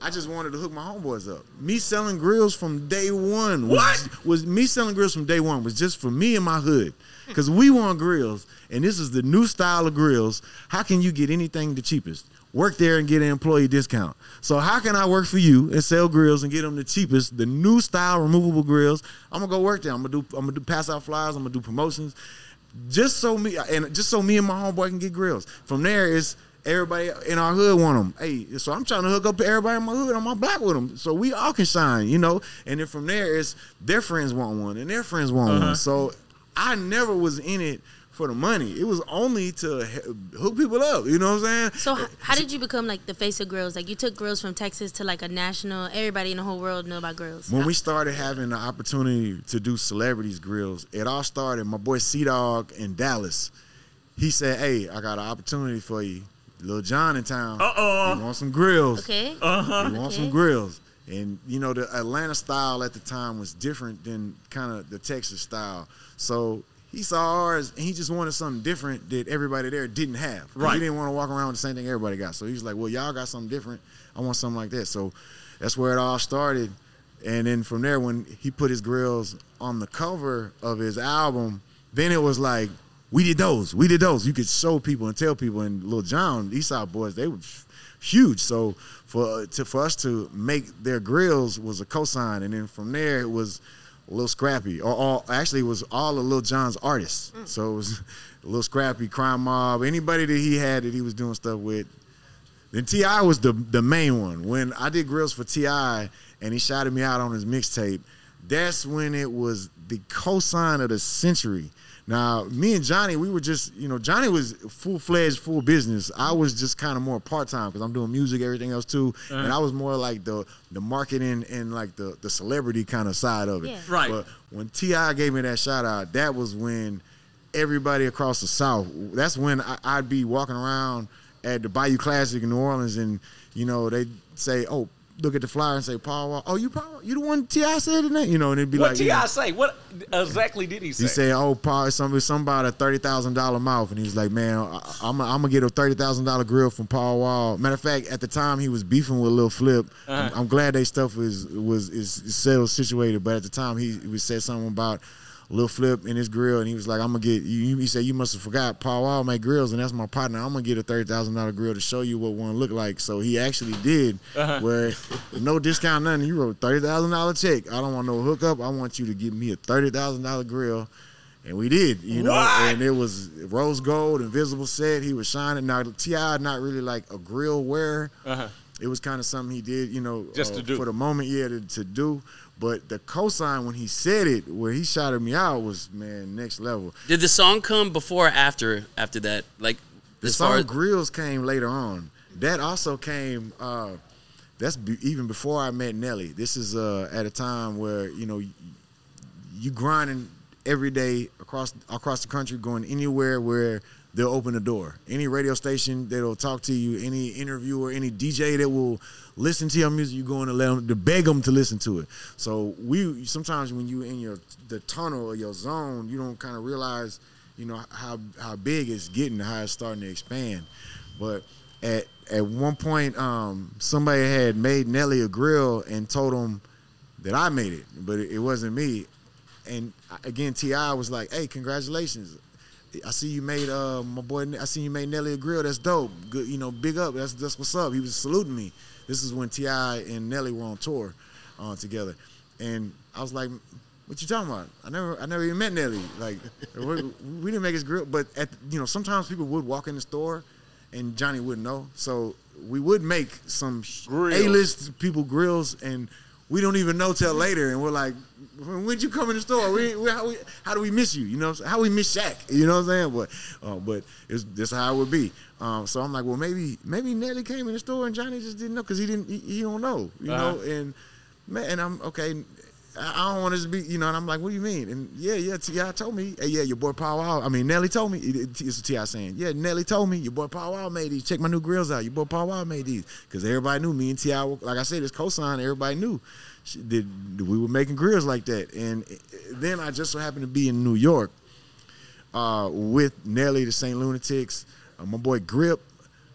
I just wanted to hook my homeboys up. Me selling grills from day one was, What? was me selling grills from day one was just for me and my hood. Cause we want grills, and this is the new style of grills. How can you get anything the cheapest? Work there and get an employee discount. So how can I work for you and sell grills and get them the cheapest, the new style removable grills? I'm gonna go work there. I'm gonna do I'm gonna do pass out flyers. I'm gonna do promotions, just so me and just so me and my homeboy can get grills. From there is everybody in our hood want them. Hey, so I'm trying to hook up everybody in my hood on my block with them, so we all can shine, you know. And then from there is their friends want one and their friends want Uh-huh. one. So I never was in it for the money. It was only to hook people up. You know what I'm saying? So h- how did you become like the face of grills? Like you took grills from Texas to like a national. Everybody in the whole world know about grills. When we started having the opportunity to do celebrities grills, it all started. My boy Sea Dog in Dallas, he said, "Hey, I got an opportunity for you, Lil Jon in town. Uh-oh. You want some grills? Okay. Uh-huh. You want Okay. some grills?" And you know, the Atlanta style at the time was different than kind of the Texas style. So he saw ours, and he just wanted something different that everybody there didn't have. Right. He didn't want to walk around with the same thing everybody got. So he was like, "Well, y'all got something different. I want something like that." So that's where it all started. And then from there, when he put his grills on the cover of his album, then it was like, we did those. We did those. You could show people and tell people. And Lil Jon, Eastside Boys, they were huge. So for to for us to make their grills was a cosign. And then from there, it was Lil Scrappy, or, all actually it was all of Lil Jon's artists. Mm. So it was (laughs) Little Scrappy, Crime Mob, anybody that he had that he was doing stuff with. Then T.I. was the the main one. When I did grills for T.I. and he shouted me out on his mixtape, that's when it was the cosign of the century. Now, me and Johnny, we were just, you know, Johnny was full fledged, full business. I was just kind of more part time because I'm doing music, everything else too, uh-huh. and I was more like the the marketing and like the the celebrity kind of side of it. Yeah. Right. But when T.I. gave me that shout out, that was when everybody across the South. That's when I, I'd be walking around at the Bayou Classic in New Orleans, and you know they say, "Oh, look at the flyer and say Paul Wall. Oh, you Paul? You the one T.I said in that? You know?" And it'd be What like, Ti know, say? What exactly did he say? he said, "Oh, Paul, about a thirty thousand dollar mouth," and he was like, "Man, I, I'm, I'm gonna get a thirty thousand dollar grill from Paul Wall." Matter of fact, at the time he was beefing with Lil Flip. Uh-huh. I'm, I'm glad they stuff was was is, is settled situated, but at the time he, he said something about Lil Flip in his grill, and he was like, "I'm gonna get." You, he said, "You must have forgot Paul Wall make grills, and that's my partner. I'm gonna get a thirty thousand dollar grill to show you what one look like." So he actually did, where no discount, nothing. He wrote thirty thousand dollar check. I don't want no hookup. I want you to give me a thirty thousand dollar grill. And we did, you know, What? and it was rose gold, invisible set. He was shining. Now T.I not really like a grill wearer. Uh-huh. It was kind of something he did, you know, Just uh, to do. for the moment, yeah, to, to do. But the cosign when he said it, where he shouted me out, was man next level. Did the song come before or after after that? Like The song far as Grillz came later on. That also came. Uh, that's be, even before I met Nelly. This is uh, at a time where you know you, you grinding every day across across the country, going anywhere where they'll open the door. Any radio station that'll talk to you, any interviewer, any DJ that will listen to your music, you're going to let them to beg them to listen to it. So we sometimes when you in your the tunnel or your zone, you don't kind of realize, you know how how big it's getting, how it's starting to expand. But at at one point, um, somebody had made Nelly a grill and told him that I made it, but it, it wasn't me. And again, T.I was like, "Hey, congratulations! I see you made uh my boy. I see you made Nelly a grill. That's dope. Good, you know, big up. That's that's what's up." He was saluting me. This is when T.I and Nelly were on tour uh, together, and I was like, "What you talking about? I never, I never even met Nelly. Like, (laughs) we, we didn't make his grill, but at you know, sometimes people would walk in the store, and Johnny wouldn't know. So we would make some Grills. A-list people grills, and we don't even know till later, and we're like, "When'd you come in the store? We, we, how, we, how do we miss you? You know, how we miss Shaq? You know what I'm saying? But, uh, but it's that's how it would be. Um, so I'm like, well, maybe maybe Nelly came in the store and Johnny just didn't know because he didn't he, he don't know, you Uh-huh. know, and man, and I'm okay. I don't want this to be, you know, and I'm like, what do you mean? And yeah, yeah, T.I told me, hey, yeah, your boy Pow Wow. I mean, Nelly told me. it- it- It's T.I saying, yeah, Nelly told me your boy Pow Wow made these. Check my new grills out. Your boy Pow Wow made these because everybody knew me and T.I. Like I said, it's cosign. Everybody knew that we were making grills like that. And eh, then I just so happened to be in New York uh, with Nelly, the St. Lunatics, uh, my boy Grip,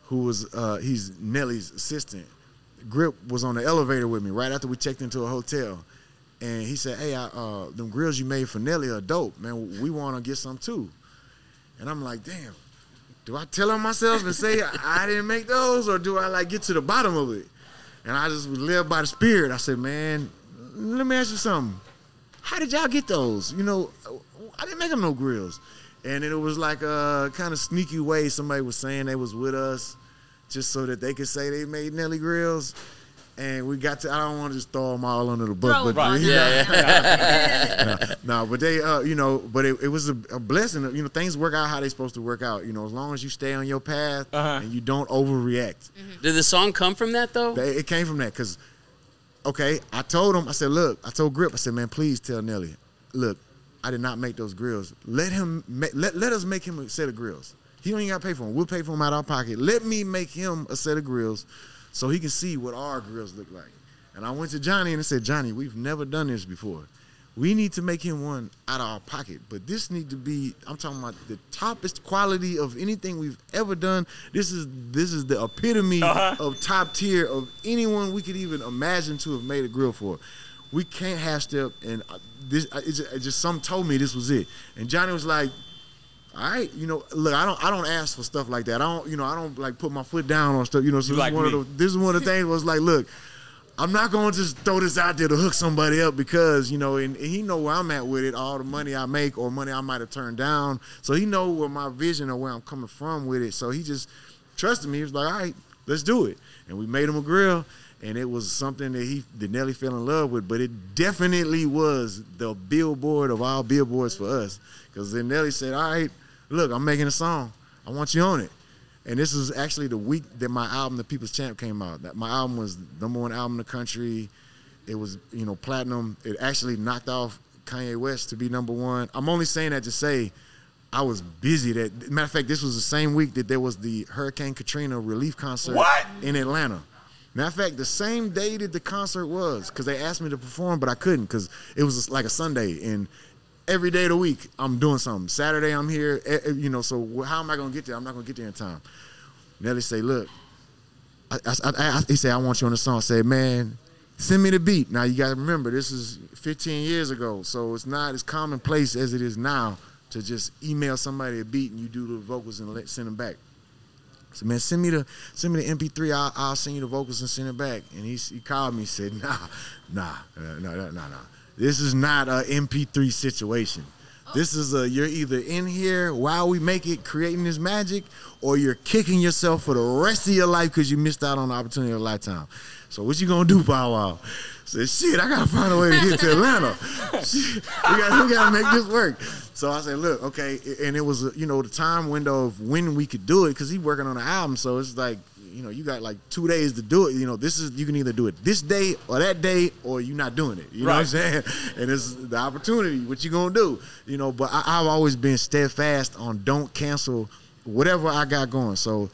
who was uh, he's Nelly's assistant. Grip was on the elevator with me right after we checked into a hotel, and he said, "Hey, I, uh, them grills you made for Nelly are dope, man. We want to get some too." And I'm like, "Damn, do I tell on myself and say I didn't make those, or do I like get to the bottom of it?" And I just led by the spirit. I said, "Man, let me ask you something. How did y'all get those? You know, I didn't make them no grills." And it was like a kind of sneaky way somebody was saying they was with us just so that they could say they made Nelly grills. And we got to, I don't want to just throw them all under the bus, Throw but it on you know, yeah, (laughs) (laughs) no, but they, uh, you know, but it, it was a, a blessing. You know, things work out how they're supposed to work out. You know, as long as you stay on your path Uh-huh. and you don't overreact. Did the song come from that though? They, it came from that because, okay, I told him, I said, look, I told Grip, I said, man, please tell Nelly, look, I did not make those grills. Let him, ma- let, let us make him a set of grills. He don't even got to pay for them. We'll pay for them out of our pocket. Let me make him a set of grills so he can see what our grills look like. And I went to Johnny and I said, Johnny, we've never done this before. We need to make him one out of our pocket. But this need to be, I'm talking about the toppest quality of anything we've ever done. This is this is the epitome of top tier of anyone we could even imagine to have made a grill for. We can't half step and uh, this it just, it just some told me this was it. And Johnny was like, all right, you know, look, I don't, I don't ask for stuff like that. I don't, you know, I don't like put my foot down on stuff. You know, so You this like is one me. of the, this is one of the things was like, look, I'm not going to just throw this out there to hook somebody up because you know, and, and he know where I'm at with it, all the money I make or money I might have turned down. So he know where my vision or where I'm coming from with it. So he just trusted me. He was like, all right, let's do it. And we made him a grill. And it was something that he that Nelly fell in love with, but it definitely was the billboard of all billboards for us. Because then Nelly said, All right, look, I'm making a song. I want you on it. And this is actually the week that my album, The People's Champ, came out. That my album was number one album in the country. It was, you know, platinum. It actually knocked off Kanye West to be number one. I'm only saying that to say I was busy. That matter of fact, this was the same week that there was the Hurricane Katrina relief concert What? in Atlanta. Matter of fact, the same day that the concert was, because they asked me to perform, but I couldn't because it was like a Sunday. And every day of the week, I'm doing something. Saturday, I'm here. eh, eh, You know, so how am I gonna get there? I'm not gonna get there in time. Nelly say, look, I, I, I, he said, I want you on the song. I said, man, send me the beat. Now you got to remember, this is 15 years ago, so it's not as commonplace as it is now to just email somebody a beat and you do the vocals and let, send them back. So man, send me the send me the MP3. I'll, I'll send you the vocals and send it back. And he, he called me, said, Nah, nah, nah, nah, nah, no. This is not a MP3 situation. This is a you're either in here while we make it, creating this magic, or you're kicking yourself for the rest of your life because you missed out on the opportunity of a lifetime. So what you gonna do, Bow Wow? Said, shit, I gotta find a way to get to Atlanta. Shit, (laughs) (laughs) we gotta, we gotta make this work. So I said, look, okay, and it was, you know, the time window of when we could do it because he's working on an album. So it's like, you know, you got like two days to do it. You know, this is you can either do it this day or that day, or you're not doing it. You know what I'm saying? (laughs) And it's the opportunity. What you gonna do? You know, but I, I've always been steadfast on don't cancel whatever I got going. So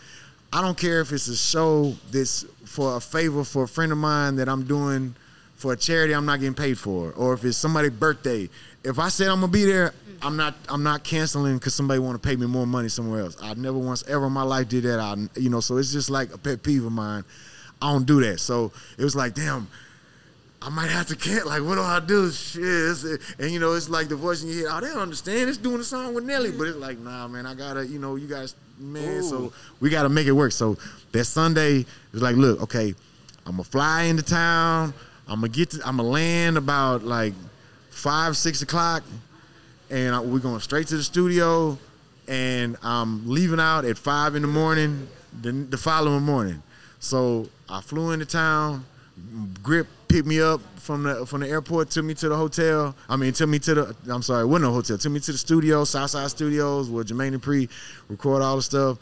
I don't care if it's a show that's for a favor for a friend of mine that I'm doing for a charity I'm not getting paid for, or if it's somebody's birthday. If I said I'm gonna be there, I'm not. I'm not canceling because somebody want to pay me more money somewhere else. I never once ever in my life did that. I, you know, so it's just like a pet peeve of mine. I don't do that. So it was like, damn. I might have to can't like what do I do? Shit, and you know it's like the voice in your head. Oh, they don't understand. It's doing a song with Nelly, but it's like, nah, man, I gotta, you know, you guys, man. So we gotta make it work. So that Sunday it's like, look, okay, I'm gonna fly into town. I'm gonna get to, I'm gonna land about like five, six o'clock, and I, we're going straight to the studio, and I'm leaving out at five in the morning, the, the following morning. So I flew into town. Grip picked me up from the from the airport, took me to the hotel. I mean, took me to the. I'm sorry, wasn't a hotel. Took me to the studio, Southside Studios, where Jermaine Dupri record all the stuff.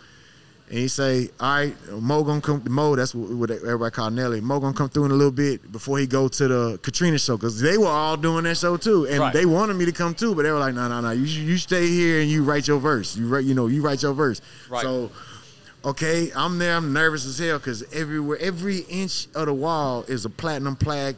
And he say, "All right, Mo gonna come. Mo, that's what, what everybody call Nelly. Mo gonna come through in a little bit before he go to the Katrina show because they were all doing that show too, and Right. they wanted me to come too, but they were like, no, no, no, you you stay here and you write your verse. You write, you know, you write your verse. Right. So, okay, I'm there. I'm nervous as hell because everywhere, every inch of the wall is a platinum plaque,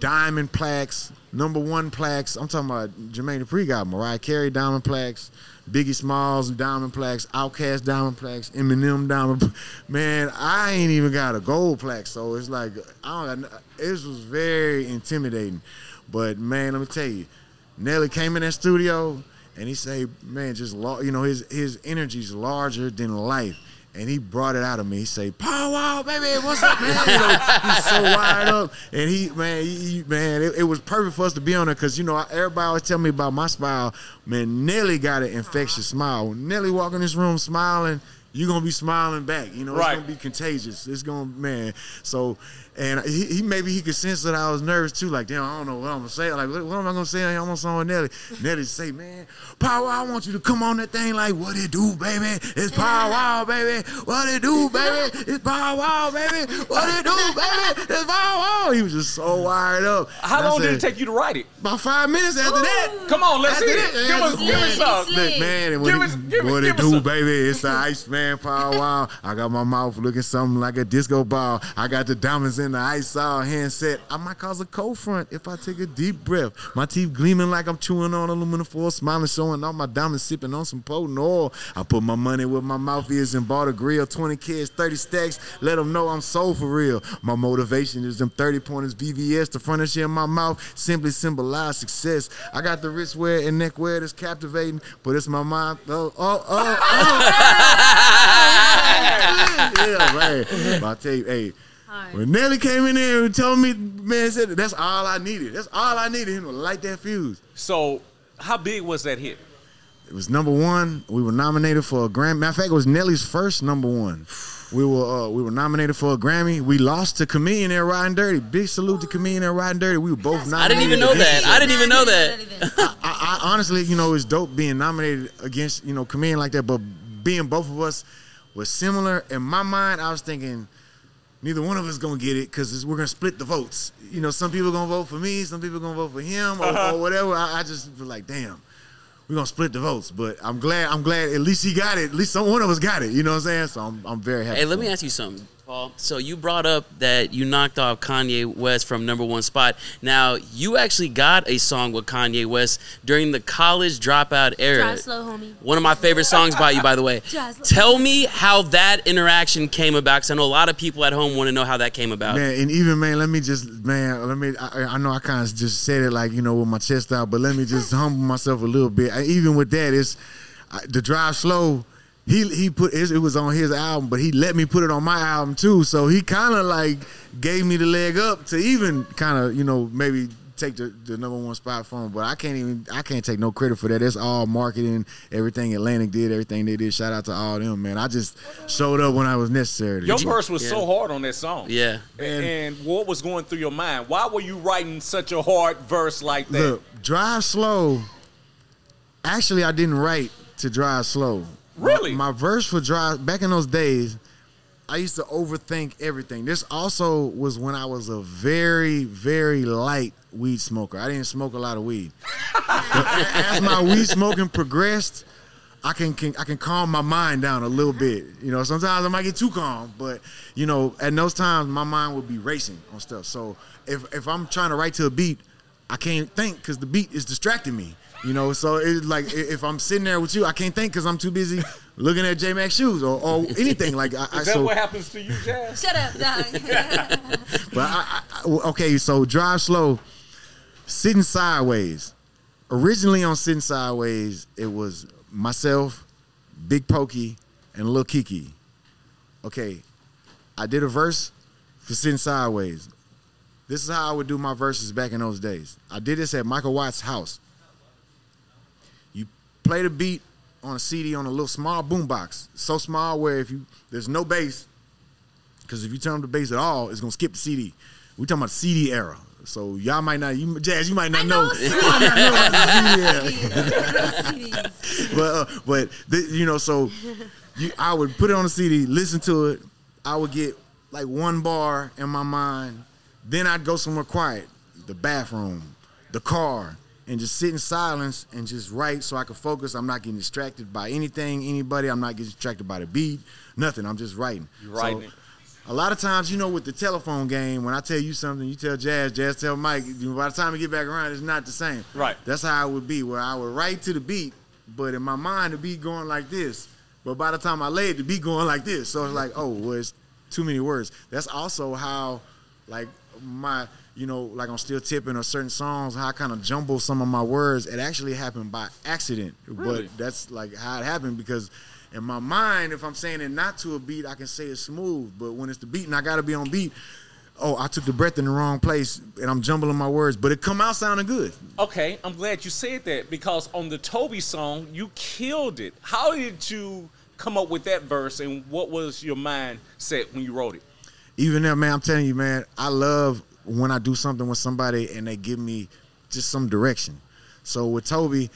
diamond plaques, number one plaques. I'm talking about Jermaine Dupri got Mariah Carey diamond plaques, Biggie Smalls diamond plaques, Outkast diamond plaques, Eminem diamond. Man, I ain't even got a gold plaque, so it's like I don't. It was very intimidating, but man, let me tell you, Nelly came in that studio and he say, man, just you know his his energy's larger than life. And he brought it out of me. He say, "Pow wow, baby, what's up, man?" You know, he's so wired up, and he, man, he, man, it, it was perfect for us to be on there because you know everybody always tell me about my smile. Man, Nelly got an infectious smile. Nelly walk in this room smiling, you gonna be smiling back. You know, Right. it's gonna be contagious. It's gonna, man. So, and he, he maybe he could sense that I was nervous too. Like, damn, I don't know what I'm gonna say. Like, what, what am I gonna say? I'm on song with Nelly. Nelly say, man, Power, I want you to come on that thing. Like, what it do, baby? It's Power Wow, baby. What it do, baby? It's Power Wow, baby. What it do, baby? It's Power Wow. He was just so wired up. How And I long did it take you to write it? About five minutes after that. Come on, let's After hear that, it. Give us, give us Yeah, some. man, and Give us- give us- what give it do, baby? It's the Iceman Power Wow. I got my mouth looking something like a disco ball. I got the diamonds in the ice all handset. I might cause a cold front if I take a deep breath. My teeth gleaming like I'm chewing on aluminum foil, smiling, showing all my diamonds, sipping on some potent oil. I put my money where my mouth is and bought a grill. 20 kids, 30 stacks. Let them know I'm sold for real. My motivation is them 30 pointers, VVS. The furniture in my mouth simply symbolize success. I got the wristwear and neckwear that's captivating, but it's my mind. Oh, oh, oh, oh. (laughs) yeah, (laughs) man. But I tell you, hey, Hard. When Nelly came in there and told me, man, said that's all I needed. That's all I needed him to light that fuse. So, how big was that hit? It was number one. We were nominated for a Grammy. Matter of fact, it was Nelly's first number one. We were uh, we were nominated for a Grammy. We lost to Chameleon and Riding Dirty. Big salute to Chameleon and Riding Dirty. We were both nominated. I didn't even know against that. I didn't even know that. I, I honestly, you know, it's dope being nominated against, you know, Chameleon like that, but being both of us was similar. In my mind, I was thinking neither one of us gonna get it because we're gonna split the votes. You know, some people gonna vote for me, some people gonna vote for him, or, uh-huh. or whatever. I, I just was like, damn, we're gonna split the votes. But I'm glad, I'm glad at least he got it. At least some one of us got it. You know what I'm saying? So I'm, I'm very happy. Hey, let me him. ask you something, Paul. So you brought up that you knocked off Kanye West from number one spot. Now you actually got a song with Kanye West during the college dropout era. Drive slow, homie. One of my favorite songs by you, by the way. (laughs) Drive slow. Tell me how that interaction came about, because I know a lot of people at home want to know how that came about. Man, and even man, let me just man, let me. I, I know I kind of just said it like you know with my chest out, but let me just (laughs) humble myself a little bit. I, even with that, it's I, the drive slow. He he put it was on his album, but he let me put it on my album too. So he kind of like gave me the leg up to even kind of you know maybe take the, the number one spot from him. But I can't even I can't take no credit for that. That's all marketing, everything Atlantic did, everything they did. Shout out to all them, man. I just showed up when I was necessary. Your do. verse was Yeah. so hard on that song. Yeah. And, and what was going through your mind? Why were you writing such a hard verse like that? Look, drive slow. Actually, I didn't write to drive slow. Really? My, my verse for drive back in those days, I used to overthink everything. This also was when I was a very, very light weed smoker. I didn't smoke a lot of weed. As my weed smoking progressed, I can, can I can calm my mind down a little bit. You know, sometimes I might get too calm, but you know, at those times my mind would be racing on stuff. So if if I'm trying to write to a beat, I can't think because the beat is distracting me. You know, so it's like if I'm sitting there with you, I can't think because I'm too busy looking at J Mac's shoes or, or (laughs) anything like. I, I, Is that so, what happens to you, Jas? Shut up, dog. (laughs) but I, I, I- okay, so drive slow, sitting sideways. Originally on sitting sideways, it was myself, Big Pokey, and Lil Keke. Okay, I did a verse for sitting sideways. This is how I would do my verses back in those days. I did this at Michael Watts' house. Play the beat on a CD on a little small boombox, so small where if you there's no bass, because if you turn up the bass at all, it's gonna skip the CD. We talking about CD era. So y'all might not, you, Jas, you might not I know. know (laughs) You might not know about CD era (laughs) but uh, but you know, so you, I would put it on the CD, listen to it. I would get like one bar in my mind. Then I'd go somewhere quiet, the bathroom, the car, and just sit in silence and just write so I could focus. I'm not getting distracted by anything, anybody. I'm not getting distracted by the beat, nothing. I'm just writing. You're writing So, a lot of times, you know, with the telephone game, when I tell you something, you tell Jas, Jas tell Mike. By the time we get back around, it's not the same. Right. That's how it would be, where I would write to the beat, but in my mind, the beat going like this. But by the time I lay it, the beat going like this. So it's like, oh, well, it's too many words. That's also how, like, my, you know, like on Still Tipping or certain songs, how I kind of jumble some of my words. It actually happened by accident. Really? But that's like how it happened because in my mind, if I'm saying it not to a beat, I can say it smooth. But when it's the beat and I got to be on beat, oh, I took the breath in the wrong place and I'm jumbling my words, but it come out sounding good. Okay, I'm glad you said that because on the Toby song, you killed it. How did you come up with that verse and what was your mindset when you wrote it? Even there, man, I'm telling you, man, I love when I do something with somebody and they give me just some direction. So with Toby,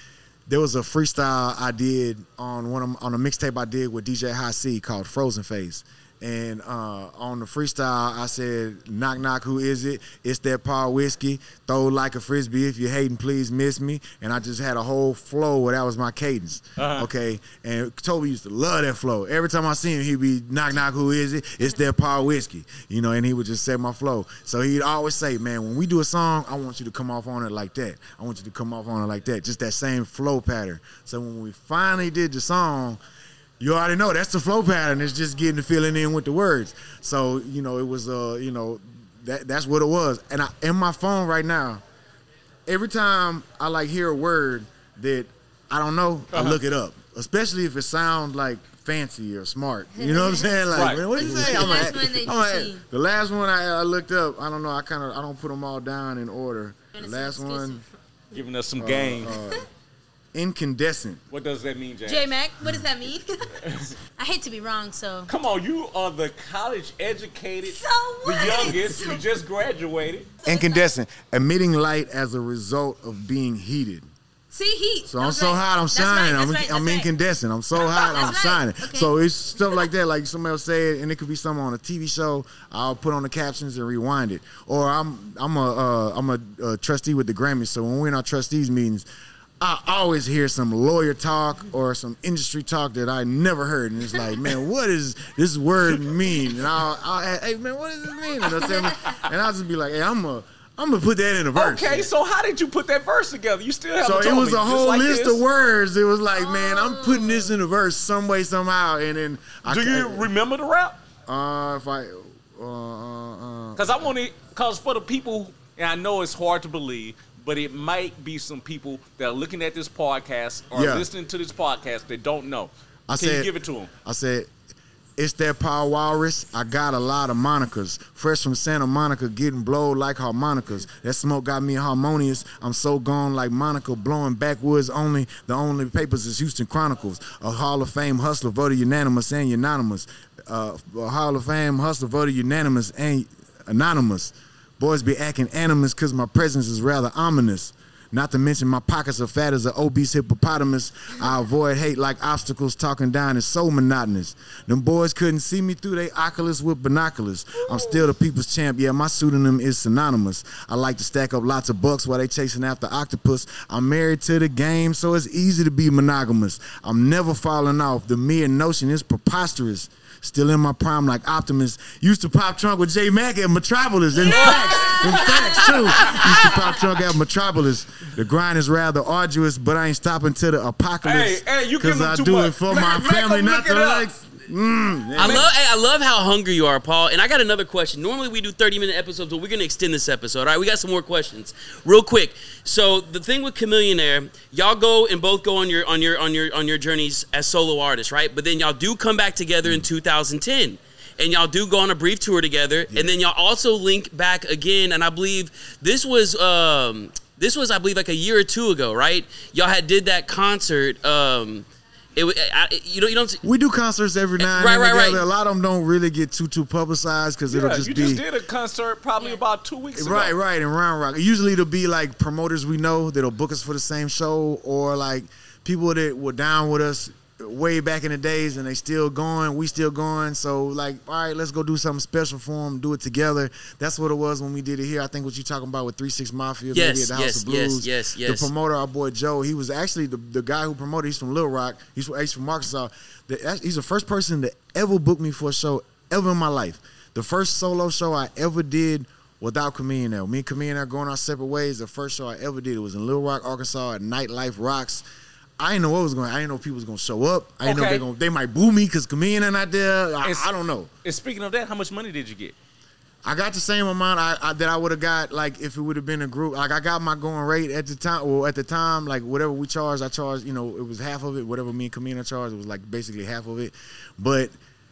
there was a freestyle I did on one of, on a mixtape I did with DJ High C called Frozen Face. And uh, on the freestyle, I said, "Knock knock, who is it? It's that Paul whiskey. Throw like a frisbee. If you're hating, please miss me." And I just had a whole flow where that was my cadence. Uh-huh. Okay, and Toby used to love that flow. Every time I see him, he'd be knock knock, who is it? It's that Paul whiskey. You know, and he would just set my flow. So he'd always say, "Man, when we do a song, I want you to come off on it like that. I want you to come off on it like that. Just that same flow pattern." So when we finally did the song you already know that's the flow pattern. It's just getting the feeling in with the words. So you know, it was uh, you know, that that's what it was. And I in my phone right now, every time I like hear a word that I don't know, I look it up. Especially if it sounds like fancy or smart. You know what I'm (laughs) saying? Like, Right. what do you What's say? the (laughs) I'm last like, one that you I'm like, the last one I, I looked up. I don't know. I kind of I don't put them all down in order. The last one, Giving us some uh, game. uh, incandescent. what does that mean, James? J Mac, what does that mean? (laughs) I hate to be wrong, so. Come on, you are the college educated, So the what? youngest. You just graduated. Incandescent, emitting light as a result of being heated. See, heat. So I'm was so right. hot, I'm shining. right, I'm, right, I'm right. incandescent. I'm so (laughs) hot, I'm right. shining. Okay. So it's stuff like that. Like somebody will say it, and it could be something on a TV show. I'll put on the captions and rewind it. Or I'm I'm a uh, I'm a, uh trustee with the Grammys. So when we're in our trustees meetings, I always hear some lawyer talk or some industry talk that I never heard, and it's like, man, (laughs) what does this word mean? And I'll, I'll ask, hey man, what does this mean? And they'll me, and I'll just be like, hey, I'm a I'm gonna put that in a verse. Okay, so how did you put that verse together? You still haven't So it was me. a whole like list this. of words. It was like, man, I'm putting this in a verse some way, somehow, and then I Do you remember the rap? Uh, if I, uh, uh, uh, Because I want to, because for the people, and I know it's hard to believe, but it might be some people that are looking at this podcast or Yeah. listening to this podcast that don't know. I Can you said- give it to them? I said, it's that Paul Walrus. I got a lot of monikers. Fresh from Santa Monica, getting blowed like harmonicas. That smoke got me harmonious. I'm so gone like Monica, blowing backwoods only. The only papers is Houston Chronicles. A Hall of Fame hustler, voted unanimous and unanimous. Uh, a Hall of Fame hustler, voted unanimous and anonymous. Boys be acting animus because my presence is rather ominous. Not to mention my pockets are fat as an obese hippopotamus. I avoid hate like obstacles. Talking down is so monotonous. Them boys couldn't see me through they oculus with binoculars. I'm still the people's champ. Yeah, my pseudonym is synonymous. I like to stack up lots of bucks while they chasing after octopus. I'm married to the game, so it's easy to be monogamous. I'm never falling off. The mere notion is preposterous. Still in my prime like Optimus. Used to pop trunk with J Mac at Metropolis. In facts, in facts too. Used to pop trunk at Metropolis. The grind is rather arduous, but I ain't stopping till the apocalypse. Hey, hey, you them I too do much. it for my family, not look to it up. like. Mm, I love I love how hungry you are, Paul. And I got another question. Normally we do 30 minute episodes, but we're gonna extend this episode. All right, we got some more questions. Real quick. So the thing with Chamillionaire, y'all go and both go on your on your on your on your journeys as solo artists, right? But then y'all do come back together in 2010. And y'all do go on a brief tour together, and then y'all also link back again. And I believe this was um, this was I believe like a year or two ago, right? Y'all had did that concert. Um, it, wa- I, you know you don't We do concerts every now and Right, then right, right. together. A lot of them don't really get too too publicized because it'll Yeah, just you be just did a concert probably about two weeks ago. Right, right, in Round Rock. Usually it'll be like promoters we know that'll book us for the same show, or like people that were down with us way back in the days and they still going, we still going. So like, all right, let's go do something special for them, do it together. That's what it was when we did it here. I think what you talking about with Three Six Mafia, maybe Yes, at the House of Blues. yes, yes, yes. The promoter, our boy Joe, he was actually the, the guy who promoted. He's from Little Rock. He's, he's from Arkansas. The, he's the first person to ever book me for a show ever in my life. The first solo show I ever did without Chameleon there. Me Camille and Chameleon are going our separate ways. The first show I ever did it was in Little Rock, Arkansas at Nightlife Rocks. I didn't know what was going. I didn't know if people was going to show up. I didn't know Okay. they going. They might boo me because Chameleon not there. I, I don't know. And speaking of that, how much money did you get? I got the same amount I, I, that I would have got like if it would have been a group. Like I got my going rate at the time. Well, at the time, like whatever we charged, I charged. You know, it was half of it. Whatever me and Kamina charged, it was like basically half of it. But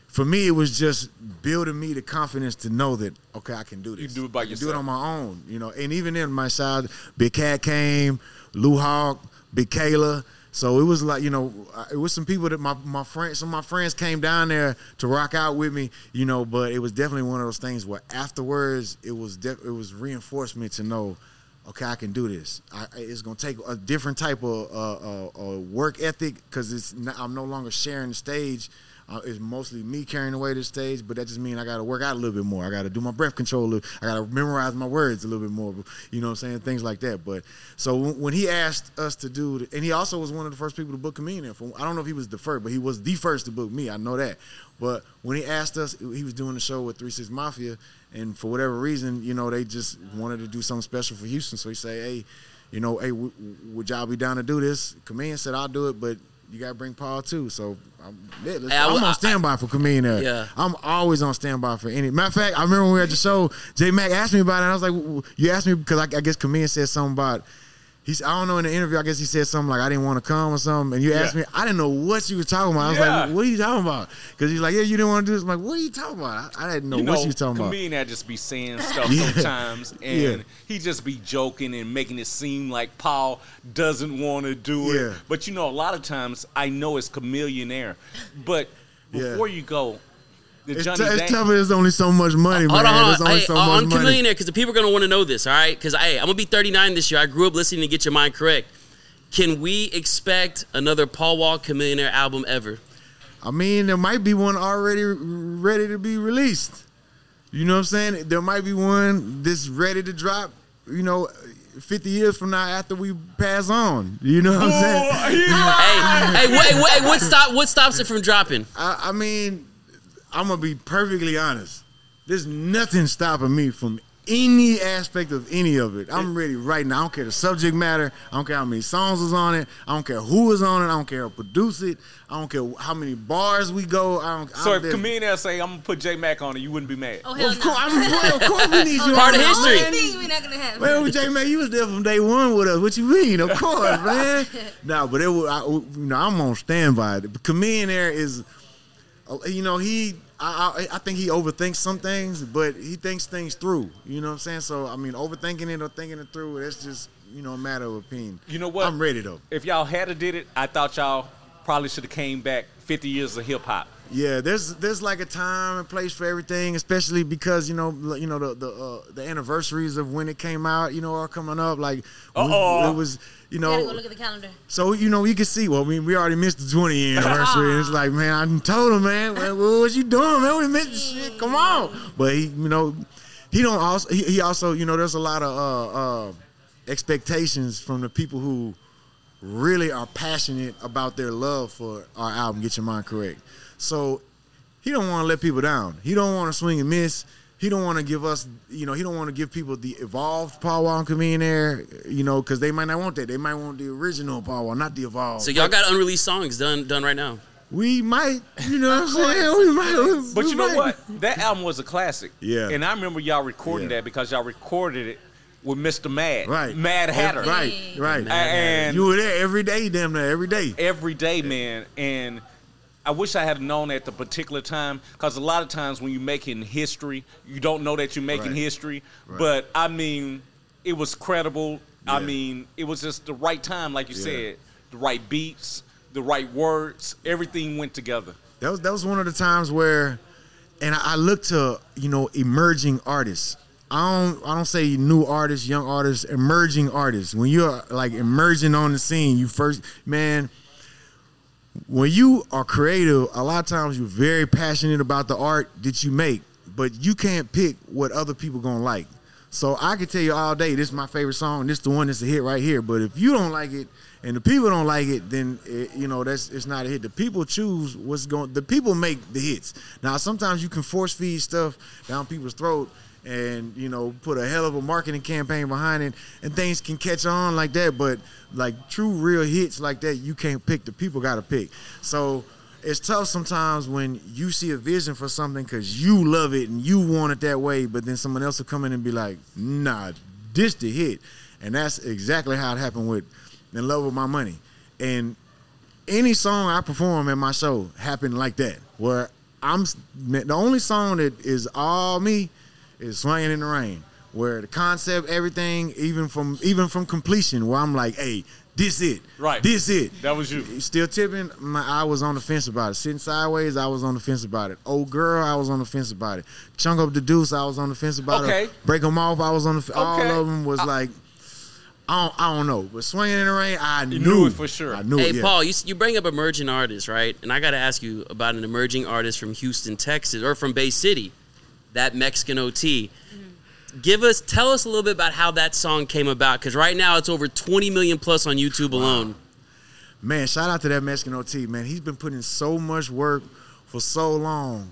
for me, it was just building me the confidence to know that okay, I can do this. You can do it by can Do it on my own. You know, and even then, my side, Big Cat came, Lou Hawk, Big Kayla. So it was like you know, uh, it was some people that my my friends, some of my friends came down there to rock out with me, you know. But it was definitely one of those things where afterwards it was de- it was reinforcement to know, okay, I can do this. I, it's gonna take a different type of uh, uh, uh, work ethic because it's not, I'm no longer sharing the stage. Uh, it's mostly me carrying of the stage, but that just means I got to work out a little bit more. I got to do my breath control. a little- I got to memorize my words a little bit more. You know what I'm saying? Things like that. But so when when he asked us to do, the, and he also was one of the first people to book Comedian. From I don't know if he was the first, but he was the first to book me. I know that. But when he asked us, he was doing the show with Three Six Mafia, and for whatever reason, you know, they just wanted to do something special for Houston. So he said, "Hey, you know, hey, w- would y'all be down to do this?" Comedian said, "I'll do it, but." You gotta bring Paul too, so I'm, yeah, let's- Hey, I I'm on standby for Comedian. Yeah. I'm always on standby for any. Matter of fact, I remember when we were at the show, J Mac asked me about it. And I was like, "W- "You asked me because I, I guess Comedian said something about He's, I don't know in the interview. I guess he said something like, "I didn't want to come" or something. And you asked Yeah. me, I didn't know what you were talking about. I was Yeah. like, "What are you talking about?" Because he's like, "Yeah, you didn't want to do this." I'm like, "What are you talking about?" I, I didn't know you know, what you was talking about. comedian that just be saying (laughs) stuff Yeah. sometimes, and he just be joking and making it seem like Paul doesn't want to do it. But you know, a lot of times I know it's chameleon air. But before you go, the It's, Johnny t- it's tough. There's only so much money, Hold man. on, There's hold on. only Hey, so on much money. Chamillionaire, because the people are going to want to know this, all right? Because hey, I'm going to be 39 this year. I grew up listening to Get Your Mind Correct. Can we expect another Paul Wall Chamillionaire album ever? I mean, there might be one already ready to be released. You know what I'm saying? There might be one that's ready to drop. You know, 50 years from now after we pass on. You know what I'm saying? hey, hey, wait, wait, what stop? What stops it from dropping? I, I mean, I'm gonna be perfectly honest. There's nothing stopping me from any aspect of any of it. I'm ready right now. I don't care the subject matter. I don't care how many songs is on it. I don't care who is on it. I don't care who produced it. I don't care how many bars we go. I don't. So I'm if there- comedian air say I'm gonna put J Mac on it, you wouldn't be mad. Oh hell of no. course, I'm, well, of course we need (laughs) you. Part on of it, history. man. Things we not gonna have. Man, J man, you was there from day one with us. What you mean? Of course, (laughs) man. No, but it was, I, you know, I'm on standby. The comedian there is, uh, you know, he, I, I, I think he overthinks some things, but he thinks things through. You know what I'm saying? So, I mean, overthinking it or thinking it through, that's just, you know, a matter of opinion. You know what? I'm ready though. If y'all had to did it, I thought y'all probably should have came back 50 years of hip hop. Yeah, there's there's like a time and place for everything, especially because you know you know the the uh, the anniversaries of when it came out, you know, are coming up. Like Uh-oh. it was, you You gotta go know, look at the calendar. So you know, you can see. Well, I mean, we already missed the 20 year anniversary. and it's like, man, I done told him, man, well, what you doing, man? We missed the shit. Come on. But he, you know, he don't also. He, he also, you know, there's a lot of uh, uh, expectations from the people who really are passionate about their love for our album. Get your mind correct. So he don't want to let people down. He don't want to swing and miss. He don't want to give us, you know, he don't want to give people the evolved Paul Wall Chamillionaire, you know, because they might not want that. They might want the original Paul Wall, not the evolved. So y'all got unreleased songs done done right now. we might, you know what I'm (laughs) saying? We might. But we you know might. what? That album was a classic. Yeah. And I remember y'all recording Yeah. that because y'all recorded it with Mr. Mad. Right. Mad Hatter. Right, right. And you were there every day, damn near every day. every day, man. And I wish I had known at the particular time because a lot of times when you're making history, you don't know that you're making Right. history. Right. But I mean, it was credible. I mean, it was just the right time, like you Yeah. said, the right beats, the right words, everything went together. That was that was one of the times where, and I, I look to you know emerging artists. I don't I don't say new artists, young artists, emerging artists. When you're like emerging on the scene, you first man. When you are creative, a lot of times you're very passionate about the art that you make, but you can't pick what other people gonna like. So I can tell you all day, this is my favorite song. This is the one that's a hit right here. But if you don't like it and the people don't like it, then it, you know that's it's not a hit. The people choose what's going. The people make the hits. Now sometimes you can force feed stuff down people's throat and you know put a hell of a marketing campaign behind it, and things can catch on like that. But like true real hits like that, you can't pick. The people got to pick. So it's tough sometimes when you see a vision for something because you love it and you want it that way, but then someone else will come in and be like, nah, this the hit. And that's exactly how it happened with In Love With My Money. And any song I perform at my show happened like that, where I'm the only song that is all me is Swinging in the Rain, where the concept, everything, even from even from completion, where I'm like, hey, this it, Right. this it. That was you. Still tipping, my, I was on the fence about it. Sitting sideways, I was on the fence about it. Old girl, I was on the fence about it. Chunk up the deuce, I was on the fence about Okay. it. Break them off, I was on the. f- All of them was I- like, I don't, I don't know, but swinging in the rain, I knew, knew it for sure. I knew Hey it. yeah. Paul, you, you bring up emerging artists, right? And I got to ask you about an emerging artist from Houston, Texas, or from Bay City, that Mexican OT. Give us, tell us a little bit about how that song came about, because right now it's over 20 million plus on YouTube alone. Man, shout out to that Mexican OT, man. He's been putting in so much work for so long.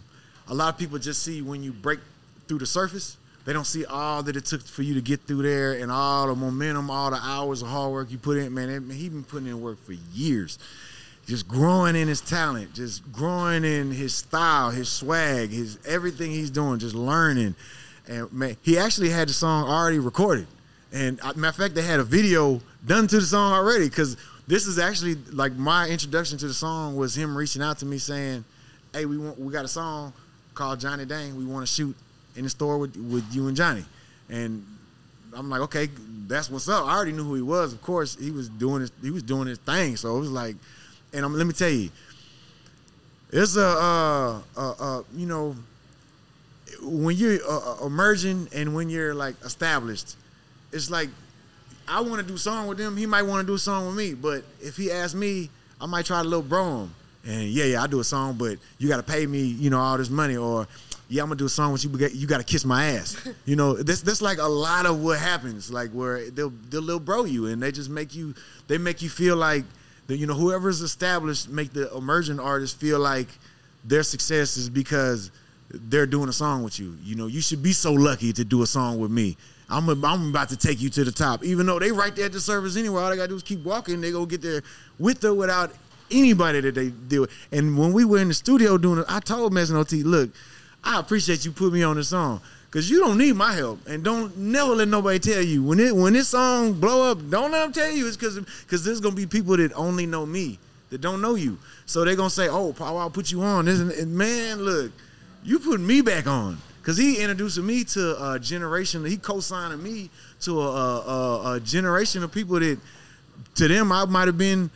A lot of people just see when you break through the surface, they don't see all that it took for you to get through there and all the momentum, all the hours of hard work you put in. Man, he's been putting in work for years. Just growing in his talent, just growing in his style, his swag, his everything he's doing, just learning. And man, he actually had the song already recorded. And uh, matter of fact, they had a video done to the song already because this is actually like my introduction to the song was him reaching out to me saying, "Hey, we want we got a song called Johnny Dang. We want to shoot in the store with with you and Johnny." And I'm like, okay, that's what's up. I already knew who he was. Of course, he was doing his he was doing his thing. So it was like, and I'm, let me tell you, it's a uh, uh, uh, you know when you're uh, uh, emerging and when you're like established, it's like I want to do a song with him. He might want to do a song with me. But if he asks me, I might try to little bro him. And yeah, yeah, I do a song, but you got to pay me, you know, all this money. Or yeah, I'm gonna do a song with you. But you got to kiss my ass. (laughs) You know, this that's like a lot of what happens. Like where they'll they'll little bro you, and they just make you they make you feel like that. You know, whoever's established make the emerging artist feel like their success is because they're doing a song with you. You know, you should be so lucky to do a song with me. I'm, a, I'm about to take you to the top. Even though they right there at the service anyway, all they gotta do is keep walking. They go get there with or without anybody that they deal with. And when we were in the studio doing it, I told Mexican OT, look, I appreciate you put me on the song. Cause you don't need my help, and don't never let nobody tell you when it when this song blow up. Don't let them tell you it's because because there's gonna be people that only know me that don't know you, so they're gonna say, "Oh, Paul, I'll put you on." This and, man, look, you putting me back on because he introducing me to a generation. He co-signing me to a, a, a generation of people that to them I might have been,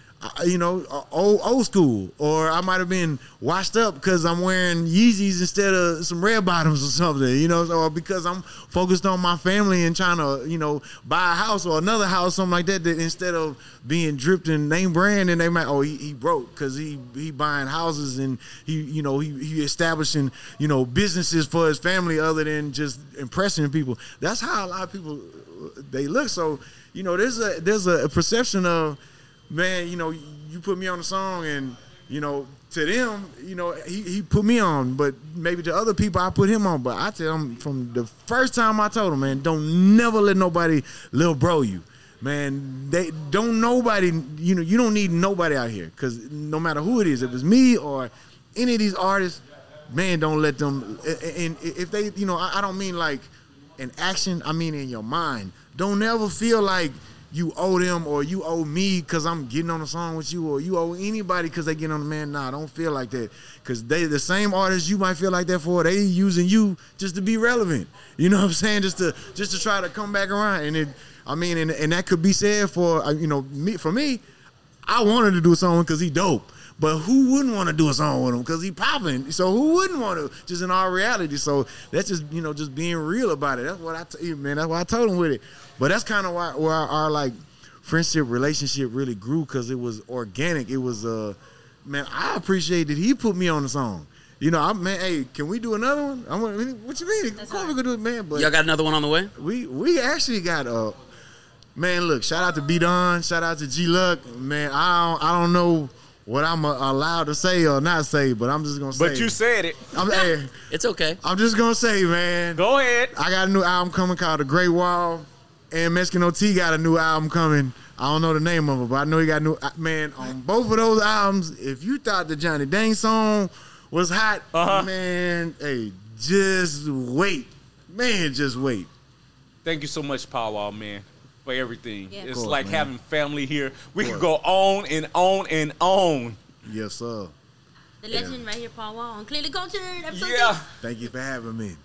you know, old old school, or I might have been washed up because I'm wearing Yeezys instead of some red bottoms or something, you know, or because I'm focused on my family and trying to, you know, buy a house or another house, something like that. That instead of being dripped in name brand, and they might, oh, he, he broke because he he buying houses and he, you know, he he establishing, you know, businesses for his family other than just impressing people. That's how a lot of people they look. So, you know, there's a there's a perception of man, you know, you put me on a song and, you know, to them, you know, he, he put me on, but maybe to other people I put him on. But I tell them from the first time I told him, man, don't never let nobody little bro you. Man, they don't nobody, you know, you don't need nobody out here. Cause no matter who it is, if it's me or any of these artists, man, don't let them and if they, you know, I don't mean like in action, I mean in your mind. Don't ever feel like you owe them or you owe me because I'm getting on a song with you or you owe anybody because they get on the man. Nah, don't feel like that because they the same artists you might feel like that for. They using you just to be relevant. You know what I'm saying? Just to just to try to come back around. And it, I mean, and, and that could be said for uh, you know me for me. I wanted to do a song because he dope. But who wouldn't want to do a song with him? Because he popping. So who wouldn't want to? Just in our reality. So that's just you know just being real about it. That's what I t- man. That's why I told him with it. But that's kind of why where our, our like friendship relationship really grew because it was organic. It was uh man. I appreciate that he put me on the song. You know, I'm man. Hey, can we do another one? I'm. What you mean? Of course we could do it, man. But Y'all got another one on the way? we we actually got a man. Look, shout out to B Don, shout out to G Luck. Man, I don't I don't know what I'm uh, allowed to say or not say, but I'm just gonna say. But you said it. I'm, hey, (laughs) It's okay. I'm just gonna say, man. Go ahead. I got a new album coming called The Great Wall, and Mexican OT got a new album coming. I don't know the name of it, but I know he got a new uh, man on both of those albums. If you thought the Johnny Dang song was hot, Uh-huh. man, hey, just wait, man, just wait. Thank you so much, Powwow, man, for everything. Yeah. It's course, like man. having family here. We Of can go on and on and on. Yes, sir. The legend right here, Paul Wall on Clearly Cultured. Episode Yeah. six. Thank you for having me.